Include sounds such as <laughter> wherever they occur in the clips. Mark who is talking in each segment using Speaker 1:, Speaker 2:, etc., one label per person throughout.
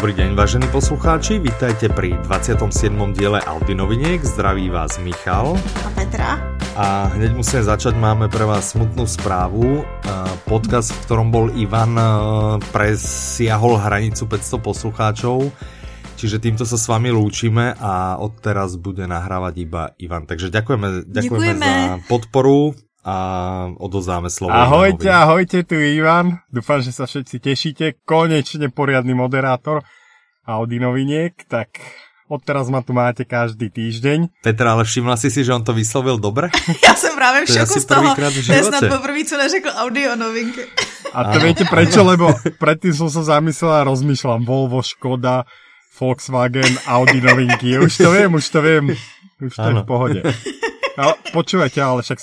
Speaker 1: Dobrý deň, vážení poslucháči, vítajte pri 27. diele Audi noviniek. Zdraví vás Michal.
Speaker 2: A Petra.
Speaker 1: A hneď musíme začať, máme pre vás smutnú správu. Podcast, v ktorom bol Ivan, presiahol hranicu 500 poslucháčov. Čiže týmto sa s vami lúčime a odteraz bude nahrávať iba Ivan. Takže ďakujeme, ďakujeme, ďakujeme. za podporu a odozáme slovo.
Speaker 3: Ahojte, Ivanovi. ahojte, tu Ivan. Dúfam, že sa všetci tešíte. Konečne poriadny moderátor Audi noviniek, tak odteraz ma tu máte každý týždeň.
Speaker 1: Petra, ale všimla si si, že on to vyslovil dobre? <laughs>
Speaker 2: Já jsem právě v šoku z toho. To je snad poprvé, co neřekl audio novinky.
Speaker 3: A to viete prečo, lebo predtým som sa zamyslel a rozmýšľam Volvo, Škoda, Volkswagen, Audi novinky. Už to viem, už to viem. Už to ano. je v pohode. <laughs> No, počúvajte, ale však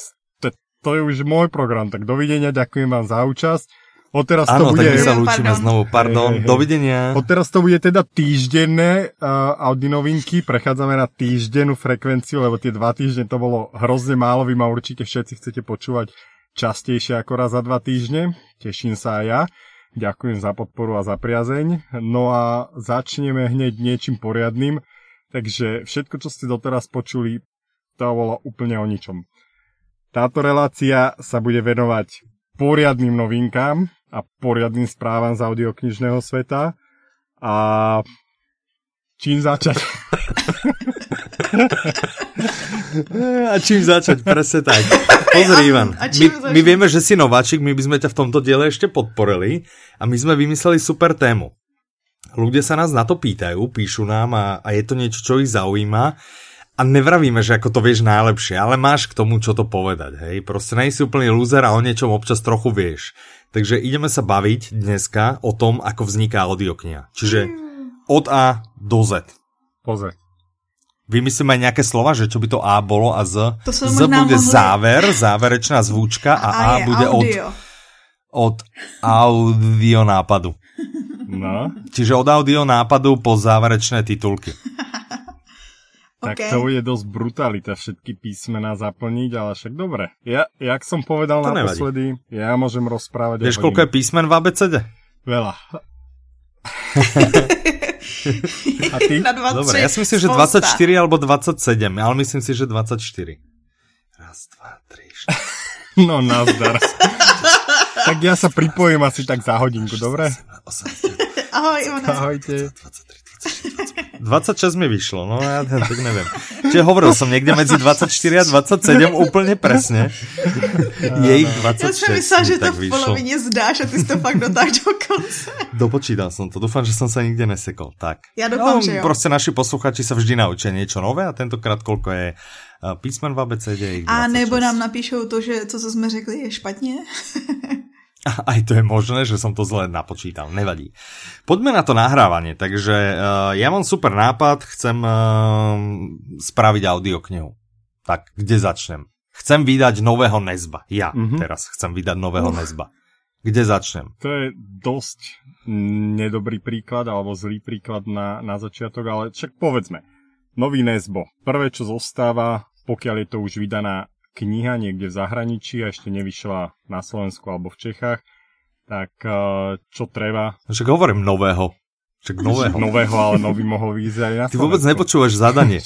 Speaker 3: to je už môj program, tak dovidenia, ďakujem vám za účasť. Odteraz
Speaker 1: ano,
Speaker 3: to bude...
Speaker 1: tak my sa lúčime znovu, pardon, hey, hey. dovidenia.
Speaker 3: Odteraz to bude teda týždenné uh, Audi novinky, prechádzame na týždennú frekvenciu, lebo tie dva týždne to bolo hrozne málo, vy ma určite všetci chcete počúvať častejšie ako raz za dva týždne, teším sa aj ja. Ďakujem za podporu a za priazeň. No a začneme hneď niečím poriadnym. Takže všetko, čo ste doteraz počuli, to bolo úplne o ničom. Táto relácia sa bude venovať poriadnym novinkám a poriadnym správam z audioknižného sveta. A čím začať?
Speaker 1: a čím začať, presne tak. Pozri, Ivan, my, my vieme, že si nováčik, my by sme ťa v tomto diele ešte podporili a my sme vymysleli super tému. Ľudia sa nás na to pýtajú, píšu nám a, a je to niečo, čo ich zaujíma a nevravíme, že ako to vieš najlepšie, ale máš k tomu čo to povedať, hej. Proste nejsi úplný loser a o niečom občas trochu vieš. Takže ideme sa baviť dneska o tom, ako vzniká audiokniha. Čiže od A do Z.
Speaker 3: Poze.
Speaker 1: Vymyslíme aj nejaké slova, že čo by to A bolo a Z.
Speaker 2: To
Speaker 1: Z bude mohli... záver, záverečná zvúčka a A, a bude audio. od, od audio nápadu.
Speaker 3: No.
Speaker 1: Čiže od audio nápadu po záverečné titulky.
Speaker 3: Tak okay. to bude dosť brutalita všetky písmená zaplniť, ale však dobre. Ja, jak som povedal to naposledy, nevadí. ja môžem rozprávať
Speaker 1: Vieš, koľko je písmen v ABCD?
Speaker 3: Veľa. <laughs>
Speaker 2: A ty? Na
Speaker 1: 20, Dobre, ja si myslím, že 24 alebo 27, ale myslím si, že 24. Raz, dva, tri, štyri. <laughs>
Speaker 3: No, nazdar. tak ja sa pripojím asi tak za hodinku, dobre?
Speaker 2: Ahoj, Ivana.
Speaker 3: Ahojte.
Speaker 1: 26 mi vyšlo, no ja tak neviem. Čiže hovoril som niekde medzi 24 a 27 úplne presne. Je ich 26. Ja
Speaker 2: som myslel, že to v polovině zdáš a ty si to fakt dotáš do konce.
Speaker 1: Dopočítal som to, dúfam, že som sa nikde nesekol. Tak.
Speaker 2: Ja dúfam, no, že jo.
Speaker 1: Proste naši posluchači sa vždy naučia niečo nové a tentokrát koľko je písmen v ABCD.
Speaker 2: A nebo nám napíšou to, že to, co jsme řekli, je špatně. <laughs> <laughs>
Speaker 1: Aj to je možné, že som to zle napočítal, nevadí. Poďme na to nahrávanie, takže uh, ja mám super nápad, chcem uh, spraviť audioknihu. Tak, kde začnem? Chcem vydať nového Nezba. Ja mm-hmm. teraz chcem vydať nového uh. Nezba. Kde začnem?
Speaker 3: To je dosť nedobrý príklad, alebo zlý príklad na, na začiatok, ale však povedzme. Nový Nezbo. Prvé, čo zostáva, pokiaľ je to už vydaná kniha niekde v zahraničí a ešte nevyšla na Slovensku alebo v Čechách, tak eh, čo treba?
Speaker 1: Však hovorím nového. Však nového. <laughs>
Speaker 3: nového, ale nový mohol vyjsť aj na
Speaker 1: Ty vôbec nepočúvaš zadanie.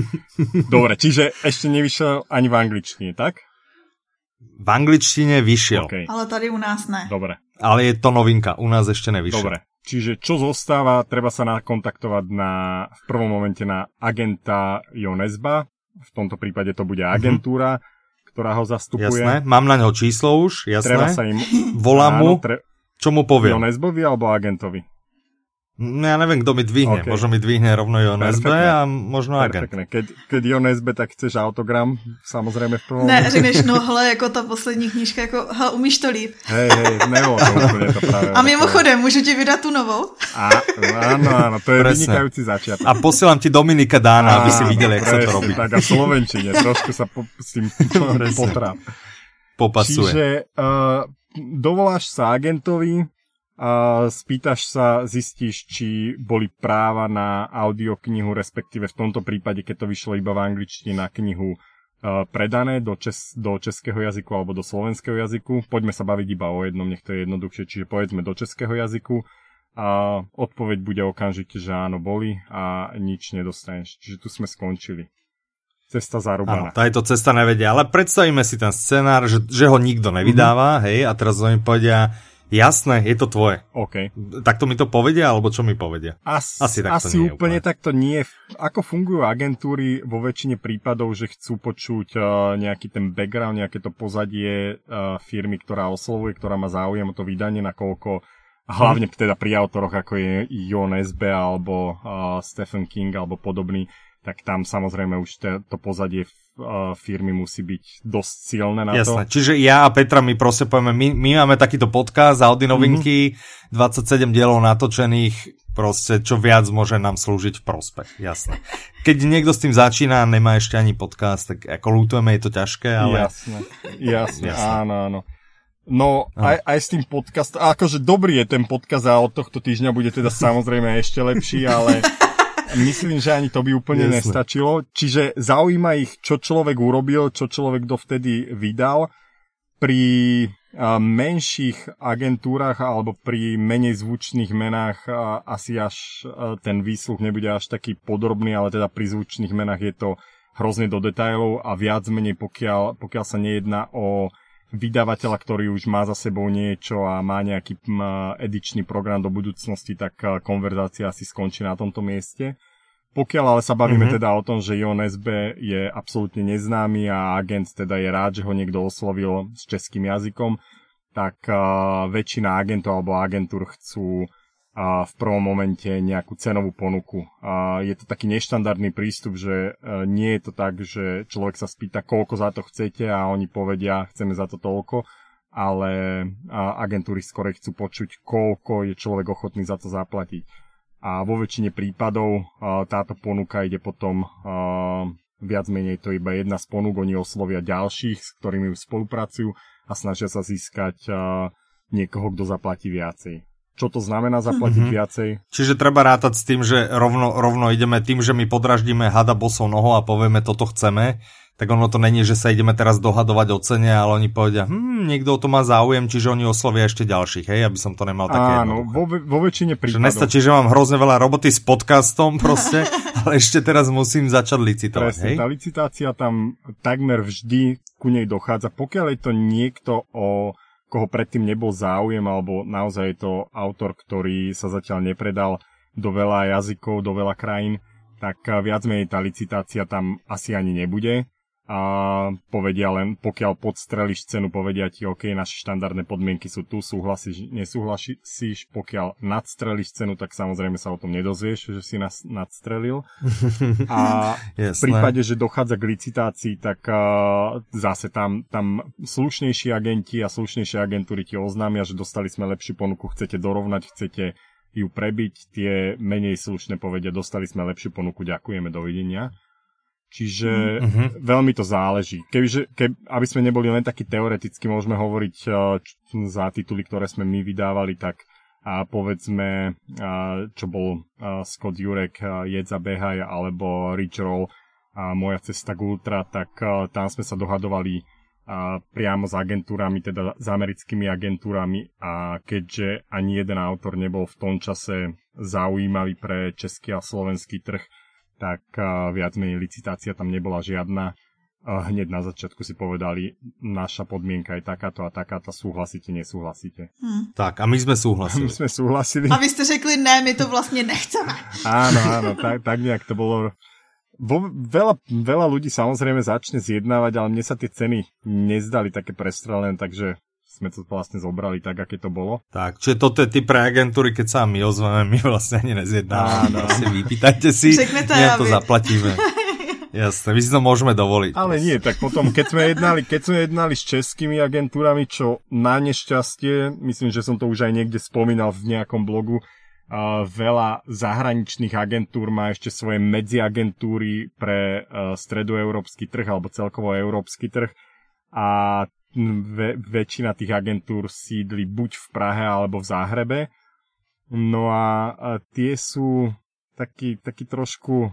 Speaker 1: <laughs>
Speaker 3: Dobre, čiže ešte nevyšiel ani v angličtine, tak?
Speaker 1: V angličtine vyšiel.
Speaker 2: Okay. Ale tady u nás ne.
Speaker 3: Dobre.
Speaker 1: Ale je to novinka, u nás ešte nevyšiel.
Speaker 3: Dobre. Čiže čo zostáva, treba sa nakontaktovať na, v prvom momente na agenta Jonesba, v tomto prípade to bude mhm. agentúra, mm-hmm. ktorá ho zastupuje.
Speaker 1: Jasné, mám na neho číslo už, jasné.
Speaker 3: Treba sa im...
Speaker 1: Volám mu, tre... čo mu poviem?
Speaker 3: Jonesbovi alebo agentovi?
Speaker 1: No ja neviem, kto mi dvihne. Okay. Možno mi dvihne rovno Jon SB a možno agent.
Speaker 3: Keď, keď Jon SB, tak chceš autogram, samozrejme v prvom.
Speaker 2: Ne, řekneš, no hele, jako ta poslední knížka, jako, hele, umíš to líp.
Speaker 3: Hej, hej, nebo to úplně to práve.
Speaker 2: A mimochodem, můžu ti vydat tu novou?
Speaker 3: A, áno, áno, to je Presne. vynikajúci začiatok.
Speaker 1: A posielam ti Dominika Dána, aby si videl, jak sa to robí.
Speaker 3: Tak a v Slovenčine, trošku sa po, s tým <laughs> potrám.
Speaker 1: Popasuje.
Speaker 3: Čiže uh, dovoláš sa agentovi, a spýtaš sa, zistíš, či boli práva na audioknihu, respektíve v tomto prípade, keď to vyšlo iba v angličtine na knihu uh, predané do, čes, do českého jazyku alebo do slovenského jazyku. Poďme sa baviť iba o jednom, nech to je jednoduchšie, čiže povedzme do českého jazyku. a odpoveď bude okamžite, že áno, boli a nič nedostaneš. Čiže tu sme skončili. Cesta zarúbaná.
Speaker 1: Áno, to cesta nevedia, ale predstavíme si ten scenár, že, že ho nikto nevydáva, mm-hmm. hej, a teraz oni povedia, Jasné, je to tvoje.
Speaker 3: OK.
Speaker 1: Tak to mi to povedia, alebo čo mi povedia?
Speaker 3: As, asi tak asi nie úplne, úplne takto nie. Ako fungujú agentúry vo väčšine prípadov, že chcú počuť uh, nejaký ten background, nejaké to pozadie uh, firmy, ktorá oslovuje, ktorá má záujem o to vydanie, nakoľko hlavne teda pri autoroch, ako je Jon SB alebo uh, Stephen King alebo podobný, tak tam samozrejme už te, to pozadie firmy musí byť dosť silné na Jasné.
Speaker 1: to. Čiže ja a Petra my proste povieme, my, my máme takýto podcast Audi novinky, mm-hmm. 27 dielov natočených, proste čo viac môže nám slúžiť v prospech, jasné. Keď niekto s tým začína a nemá ešte ani podcast, tak ako lútujeme, je to ťažké, ale...
Speaker 3: Jasné, jasné, jasné. áno, áno. No, aj, aj s tým podcast, akože dobrý je ten podcast a od tohto týždňa bude teda samozrejme ešte lepší, ale <laughs> Myslím, že ani to by úplne Jasne. nestačilo. Čiže zaujíma ich, čo človek urobil, čo človek dovtedy vydal. Pri menších agentúrach alebo pri menej zvučných menách asi až ten výsluch nebude až taký podrobný, ale teda pri zvučných menách je to hrozne do detailov a viac menej pokiaľ, pokiaľ sa nejedná o vydavateľa, ktorý už má za sebou niečo a má nejaký edičný program do budúcnosti, tak konverzácia asi skončí na tomto mieste. Pokiaľ ale sa bavíme mm-hmm. teda o tom, že Jon SB je absolútne neznámy a agent teda je rád, že ho niekto oslovil s českým jazykom, tak uh, väčšina agentov alebo agentúr chcú uh, v prvom momente nejakú cenovú ponuku. Je to taký neštandardný prístup, že uh, nie je to tak, že človek sa spýta, koľko za to chcete a oni povedia, chceme za to toľko, ale agentúry skôr chcú počuť, koľko je človek ochotný za to zaplatiť a vo väčšine prípadov táto ponuka ide potom viac menej to iba jedna z ponúk, oni oslovia ďalších, s ktorými spolupracujú a snažia sa získať niekoho, kto zaplatí viacej. Čo to znamená zaplatiť mm-hmm. viacej?
Speaker 1: Čiže treba rátať s tým, že rovno, rovno ideme tým, že my podraždíme hada bosou nohou a povieme toto chceme, tak ono to není, že sa ideme teraz dohadovať o cene, ale oni povedia, hm, niekto o to má záujem, čiže oni oslovia ešte ďalších, hej, aby som to nemal také
Speaker 3: Áno, vo, vo väčšine prípadov.
Speaker 1: Že nestačí, že mám hrozne veľa roboty s podcastom <laughs> proste, ale ešte teraz musím začať licitovať,
Speaker 3: Presne,
Speaker 1: hej?
Speaker 3: tá licitácia tam takmer vždy ku nej dochádza, pokiaľ je to niekto o koho predtým nebol záujem, alebo naozaj je to autor, ktorý sa zatiaľ nepredal do veľa jazykov, do veľa krajín, tak viac menej tá licitácia tam asi ani nebude a povedia len, pokiaľ podstrelíš cenu, povedia ti, OK, naše štandardné podmienky sú tu, súhlasíš, nesúhlasíš, pokiaľ nadstrelíš cenu, tak samozrejme sa o tom nedozvieš, že si nás nadstrelil. A <laughs> v prípade, že dochádza k licitácii, tak uh, zase tam, tam slušnejší agenti a slušnejšie agentúry ti oznámia, že dostali sme lepšiu ponuku, chcete dorovnať, chcete ju prebiť, tie menej slušné povedia, dostali sme lepšiu ponuku, ďakujeme, dovidenia. Čiže mm-hmm. veľmi to záleží. Kebyže, keb, aby sme neboli len takí teoreticky, môžeme hovoriť uh, za tituly, ktoré sme my vydávali, tak a povedzme, uh, čo bol uh, Scott Jurek, uh, Jedza Behaj alebo Rich Roll, a Moja cesta k Ultra, tak uh, tam sme sa dohadovali uh, priamo s agentúrami, teda s americkými agentúrami a keďže ani jeden autor nebol v tom čase zaujímavý pre český a slovenský trh, tak viac menej licitácia tam nebola žiadna. Hneď na začiatku si povedali, naša podmienka je takáto a takáto, súhlasíte, nesúhlasíte.
Speaker 1: Hmm. Tak a my sme súhlasili. <laughs>
Speaker 3: My sme súhlasili.
Speaker 2: A vy ste řekli, ne, my to vlastne nechceme.
Speaker 3: Áno, <laughs> áno, tak, tak nejak to bolo. Vo, veľa, veľa ľudí samozrejme začne zjednávať, ale mne sa tie ceny nezdali také prestrelené, takže sme to vlastne zobrali tak, aké to bolo.
Speaker 1: Tak, čiže toto je typ pre agentúry, keď sa my ozveme, my vlastne ani nezjednáme. Áno. Vlastne vypýtajte si, my to zaplatíme. <laughs> Jasné, my si to môžeme dovoliť.
Speaker 3: Ale nie, tak potom, keď sme jednali, keď sme jednali s českými agentúrami, čo na nešťastie, myslím, že som to už aj niekde spomínal v nejakom blogu, uh, veľa zahraničných agentúr má ešte svoje medziagentúry pre uh, stredoeurópsky trh alebo celkovo európsky trh a ve, väčšina tých agentúr sídli buď v Prahe alebo v Záhrebe. No a, a tie sú taký, taký trošku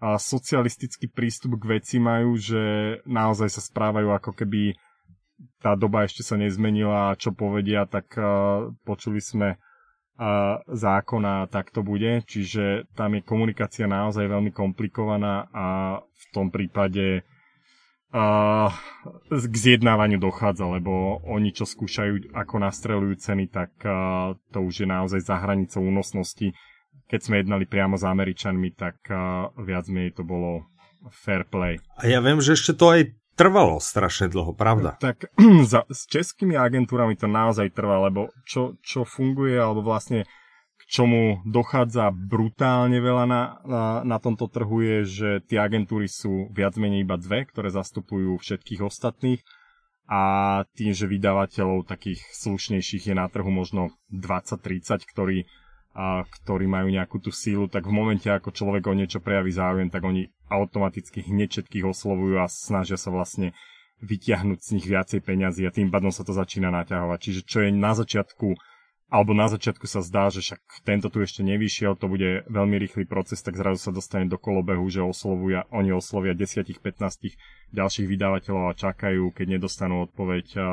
Speaker 3: a socialistický prístup k veci majú, že naozaj sa správajú ako keby tá doba ešte sa nezmenila a čo povedia, tak uh, počuli sme zákona, tak to bude. Čiže tam je komunikácia naozaj veľmi komplikovaná a v tom prípade k zjednávaniu dochádza, lebo oni, čo skúšajú, ako nastrelujú ceny, tak to už je naozaj za hranicou únosnosti. Keď sme jednali priamo s Američanmi, tak viac menej to bolo fair play.
Speaker 1: A ja viem, že ešte to aj trvalo strašne dlho, pravda?
Speaker 3: Tak <clears throat> za, s českými agentúrami to naozaj trvá, lebo čo, čo funguje, alebo vlastne čomu dochádza brutálne veľa na, na, na tomto trhu je, že tie agentúry sú viac menej iba dve, ktoré zastupujú všetkých ostatných a tým, že vydavateľov takých slušnejších je na trhu možno 20-30, ktorí ktorí majú nejakú tú sílu, tak v momente, ako človek o niečo prejaví záujem, tak oni automaticky hneď všetkých oslovujú a snažia sa vlastne vyťahnuť z nich viacej peňazí a tým pádom sa to začína naťahovať. Čiže čo je na začiatku, alebo na začiatku sa zdá, že však tento tu ešte nevyšiel, to bude veľmi rýchly proces, tak zrazu sa dostane do kolobehu, že oslovujú, oni oslovia 10-15 ďalších vydavateľov a čakajú, keď nedostanú odpoveď a, a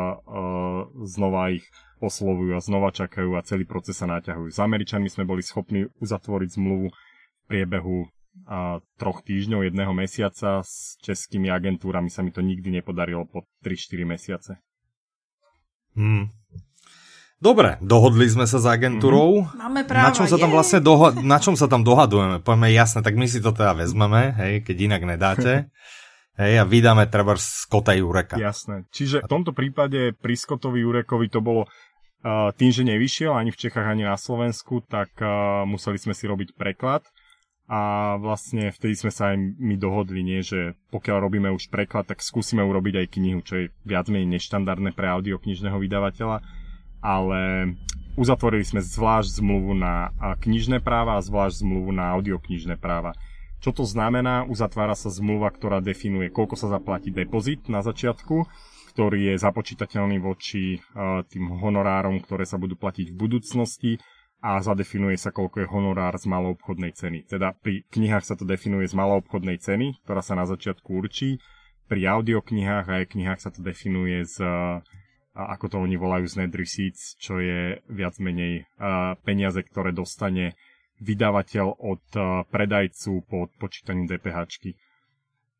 Speaker 3: znova ich oslovujú a znova čakajú a celý proces sa naťahujú. S Američanmi sme boli schopní uzatvoriť zmluvu v priebehu a, troch týždňov, jedného mesiaca. S českými agentúrami sa mi to nikdy nepodarilo po 3-4 mesiace.
Speaker 1: Hmm. Dobre, dohodli sme sa s agentúrou.
Speaker 2: Mm-hmm. Máme práva,
Speaker 1: na čom, sa tam vlastne doho- na čom sa tam dohadujeme? Poďme jasne, tak my si to teda vezmeme, hej, keď inak nedáte. <laughs> Hej, a vydáme treba Skota Jureka.
Speaker 3: Jasné. Čiže v tomto prípade pri Skotovi Jurekovi to bolo tým, že nevyšiel ani v Čechách, ani na Slovensku, tak museli sme si robiť preklad a vlastne vtedy sme sa aj my dohodli, nie, že pokiaľ robíme už preklad, tak skúsime urobiť aj knihu, čo je viac menej neštandardné pre audioknižného vydavateľa, ale uzatvorili sme zvlášť zmluvu na knižné práva a zvlášť zmluvu na audioknižné práva. Čo to znamená? Uzatvára sa zmluva, ktorá definuje, koľko sa zaplatí depozit na začiatku, ktorý je započítateľný voči tým honorárom, ktoré sa budú platiť v budúcnosti a zadefinuje sa, koľko je honorár z maloobchodnej ceny. Teda pri knihách sa to definuje z maloobchodnej ceny, ktorá sa na začiatku určí. Pri audioknihách a aj knihách sa to definuje z, ako to oni volajú, z receipts, čo je viac menej peniaze, ktoré dostane vydavateľ od predajcu po odpočítaní DPH.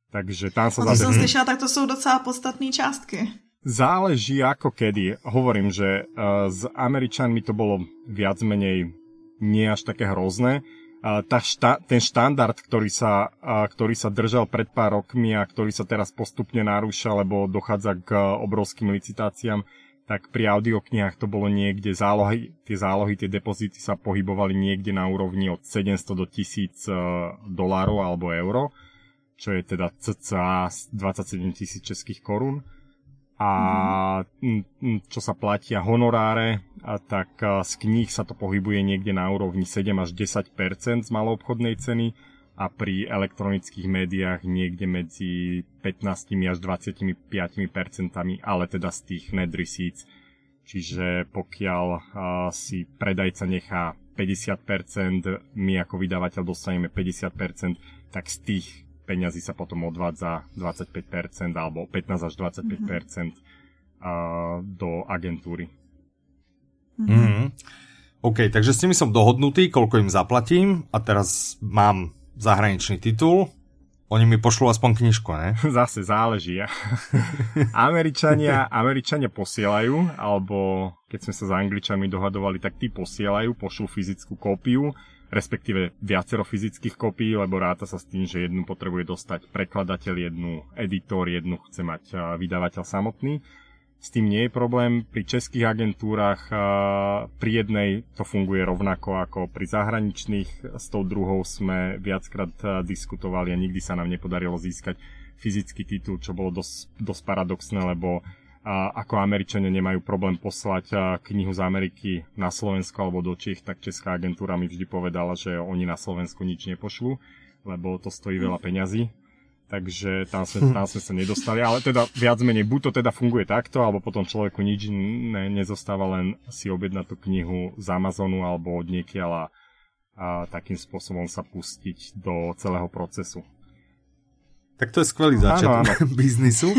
Speaker 3: Takže tam sa...
Speaker 2: A to som slyšela, tak to sú docela podstatné částky.
Speaker 3: Záleží ako kedy. Hovorím, že s Američanmi to bolo viac menej nie až také hrozné. Tá šta- ten štandard, ktorý sa, ktorý sa držal pred pár rokmi a ktorý sa teraz postupne narúša, lebo dochádza k uh, obrovským licitáciám, tak pri audioknihách to bolo niekde zálohy, tie zálohy, tie depozity sa pohybovali niekde na úrovni od 700 do 1000 uh, dolárov alebo euro čo je teda cca 27 tisíc českých korún. A čo sa platia honoráre, a tak z kníh sa to pohybuje niekde na úrovni 7 až 10% z maloobchodnej ceny a pri elektronických médiách niekde medzi 15 až 25 percentami, ale teda z tých net receipts. Čiže pokiaľ si predajca nechá 50%, my ako vydavateľ dostaneme 50%, tak z tých peňazí sa potom odvádza 25% alebo 15 až 25% mm-hmm. do agentúry.
Speaker 1: Mm-hmm. OK, takže s nimi som dohodnutý, koľko im zaplatím a teraz mám zahraničný titul. Oni mi pošlú aspoň knižku, ne? <laughs>
Speaker 3: Zase záleží. <laughs> Američania, Američania posielajú, alebo keď sme sa s Angličanmi dohadovali, tak tí posielajú, pošlú fyzickú kópiu respektíve viacero fyzických kopií, lebo ráta sa s tým, že jednu potrebuje dostať prekladateľ, jednu editor, jednu chce mať vydavateľ samotný. S tým nie je problém. Pri českých agentúrach pri jednej to funguje rovnako ako pri zahraničných. S tou druhou sme viackrát diskutovali a nikdy sa nám nepodarilo získať fyzický titul, čo bolo dosť, dosť paradoxné, lebo ako Američania nemajú problém poslať knihu z Ameriky na Slovensko alebo do Čech, tak Česká agentúra mi vždy povedala, že oni na Slovensku nič nepošlu, lebo to stojí veľa peňazí. Takže tam sme, <laughs> tam sme sa nedostali, ale teda viac menej, buď to teda funguje takto, alebo potom človeku nič ne, nezostáva, len si objednať tú knihu z Amazonu alebo od niekiaľ a, a takým spôsobom sa pustiť do celého procesu.
Speaker 1: Tak to je skvelý začiatok <laughs> biznisu.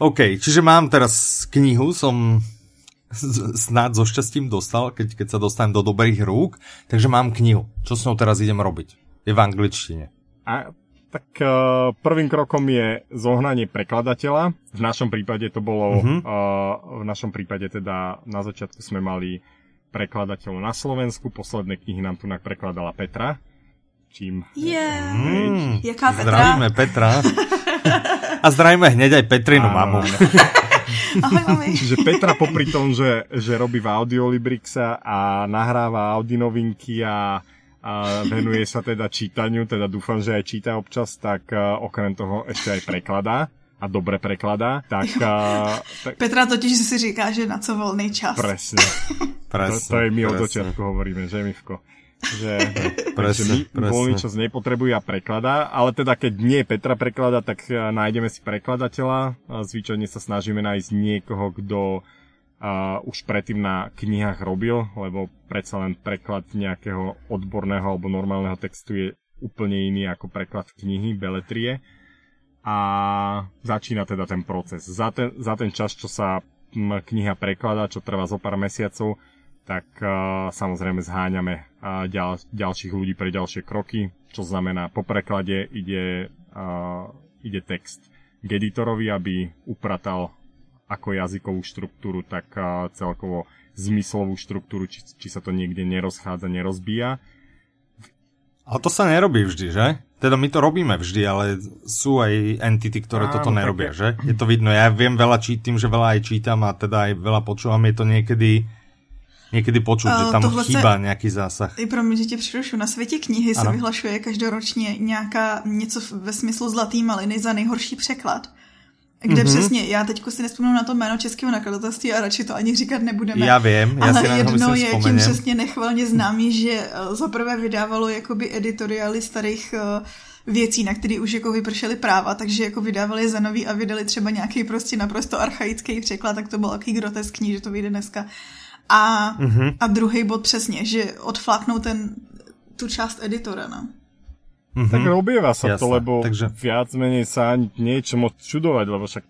Speaker 1: OK, čiže mám teraz knihu, som snad so šťastím dostal, keď, keď sa dostanem do dobrých rúk, takže mám knihu. Čo s ňou teraz idem robiť? Je v angličtine.
Speaker 3: A tak uh, prvým krokom je zohnanie prekladateľa. V našom prípade to bolo, uh-huh. uh, v našom prípade teda na začiatku sme mali prekladateľov na Slovensku, posledné knihy nám tu prekladala Petra. Čím...
Speaker 2: Yeah. Mm, Jaká
Speaker 1: Petra? Zdravíme Petra. <laughs> A zdravíme hneď aj Petrinu mamu. <laughs>
Speaker 2: Ahoj, mami.
Speaker 3: Čiže Petra popri tom, že, že robí v Audiolibrixa a nahráva Audi novinky a a venuje sa teda čítaniu, teda dúfam, že aj číta občas, tak uh, okrem toho ešte aj prekladá a dobre prekladá, tak... Uh,
Speaker 2: tak... Petra totiž si říká, že na co volný čas.
Speaker 3: Presne. presne to, to je my od začiatku hovoríme, že Mivko? Že, <laughs> presne, my presne. voľný čas nepotrebuje a prekladá, ale teda keď nie Petra preklada, tak nájdeme si prekladateľa. Zvyčajne sa snažíme nájsť niekoho, kto uh, už predtým na knihách robil, lebo predsa len preklad nejakého odborného alebo normálneho textu je úplne iný ako preklad knihy, beletrie. A začína teda ten proces. Za ten, za ten čas, čo sa kniha prekladá, čo trvá zo pár mesiacov, tak uh, samozrejme zháňame uh, ďal, ďalších ľudí pre ďalšie kroky, čo znamená po preklade ide, uh, ide text k editorovi, aby upratal ako jazykovú štruktúru, tak celkovo zmyslovú štruktúru, či, či sa to niekde nerozchádza, nerozbíja.
Speaker 1: Ale to sa nerobí vždy, že? Teda my to robíme vždy, ale sú aj entity, ktoré Áno, toto nerobia, že? Je to vidno. Ja viem veľa čítam, že veľa aj čítam a teda aj veľa počúvam. Je to niekedy někdy počuť, že tam chýba se, nějaký zásah.
Speaker 2: I pro mě, že tě přerušu. Na světě knihy ano. se vyhlašuje každoročně nějaká něco ve smyslu zlatý maliny za nejhorší překlad. Kde mm-hmm. přesně, já teď si nespomínám na to jméno českého nakladatelství a radši to ani říkat nebudeme.
Speaker 1: Já vím, já
Speaker 2: ale
Speaker 1: si
Speaker 2: jedno
Speaker 1: je
Speaker 2: tím přesně nechvalně známý, že eh, zaprvé vydávalo jakoby editoriály starých uh, věcí, na které už jako vypršely práva, takže jako vydávali za nový a vydali třeba nějaký prostě naprosto archaický překlad, tak to bylo takový groteskní, že to vyjde dneska. A, mm-hmm. a druhý bod přesně, že odfláknou ten, tu část editora, no.
Speaker 3: Mm-hmm. Tak robieva sa Jasne, to, lebo takže... viac menej sa ani niečo moc čudovať, lebo však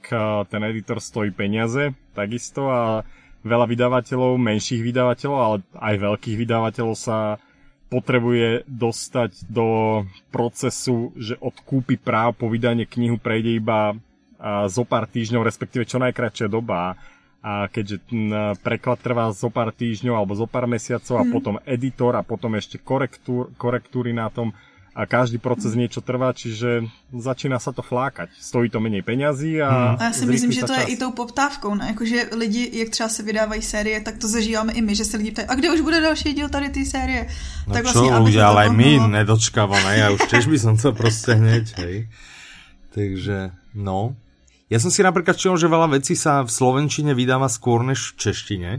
Speaker 3: ten editor stojí peniaze takisto a veľa vydavateľov, menších vydavateľov, ale aj veľkých vydavateľov sa potrebuje dostať do procesu, že od kúpy práv po vydanie knihu prejde iba zo pár týždňov, respektíve čo najkračšia doba. A keďže preklad trvá zo pár týždňov alebo zo pár mesiacov a mm. potom editor a potom ešte korektúr, korektúry na tom, a každý proces niečo trvá, čiže začíná sa to flákať. Stojí to menej peňazí a...
Speaker 2: Hmm. A já si myslím, že to čas. je i tou poptávkou, ne? Jakože lidi, jak třeba se vydávají série, tak to zažíváme i my, že se lidi ptají, a kde už bude další díl tady té série?
Speaker 1: No tak čo, vlastně, ľudia, ale aj my nedočkáváme, ja už tiež by som to proste hneď, hej. Takže, no. Ja som si napríklad čutil, že veľa vecí sa v Slovenčine vydáva skôr než v češtine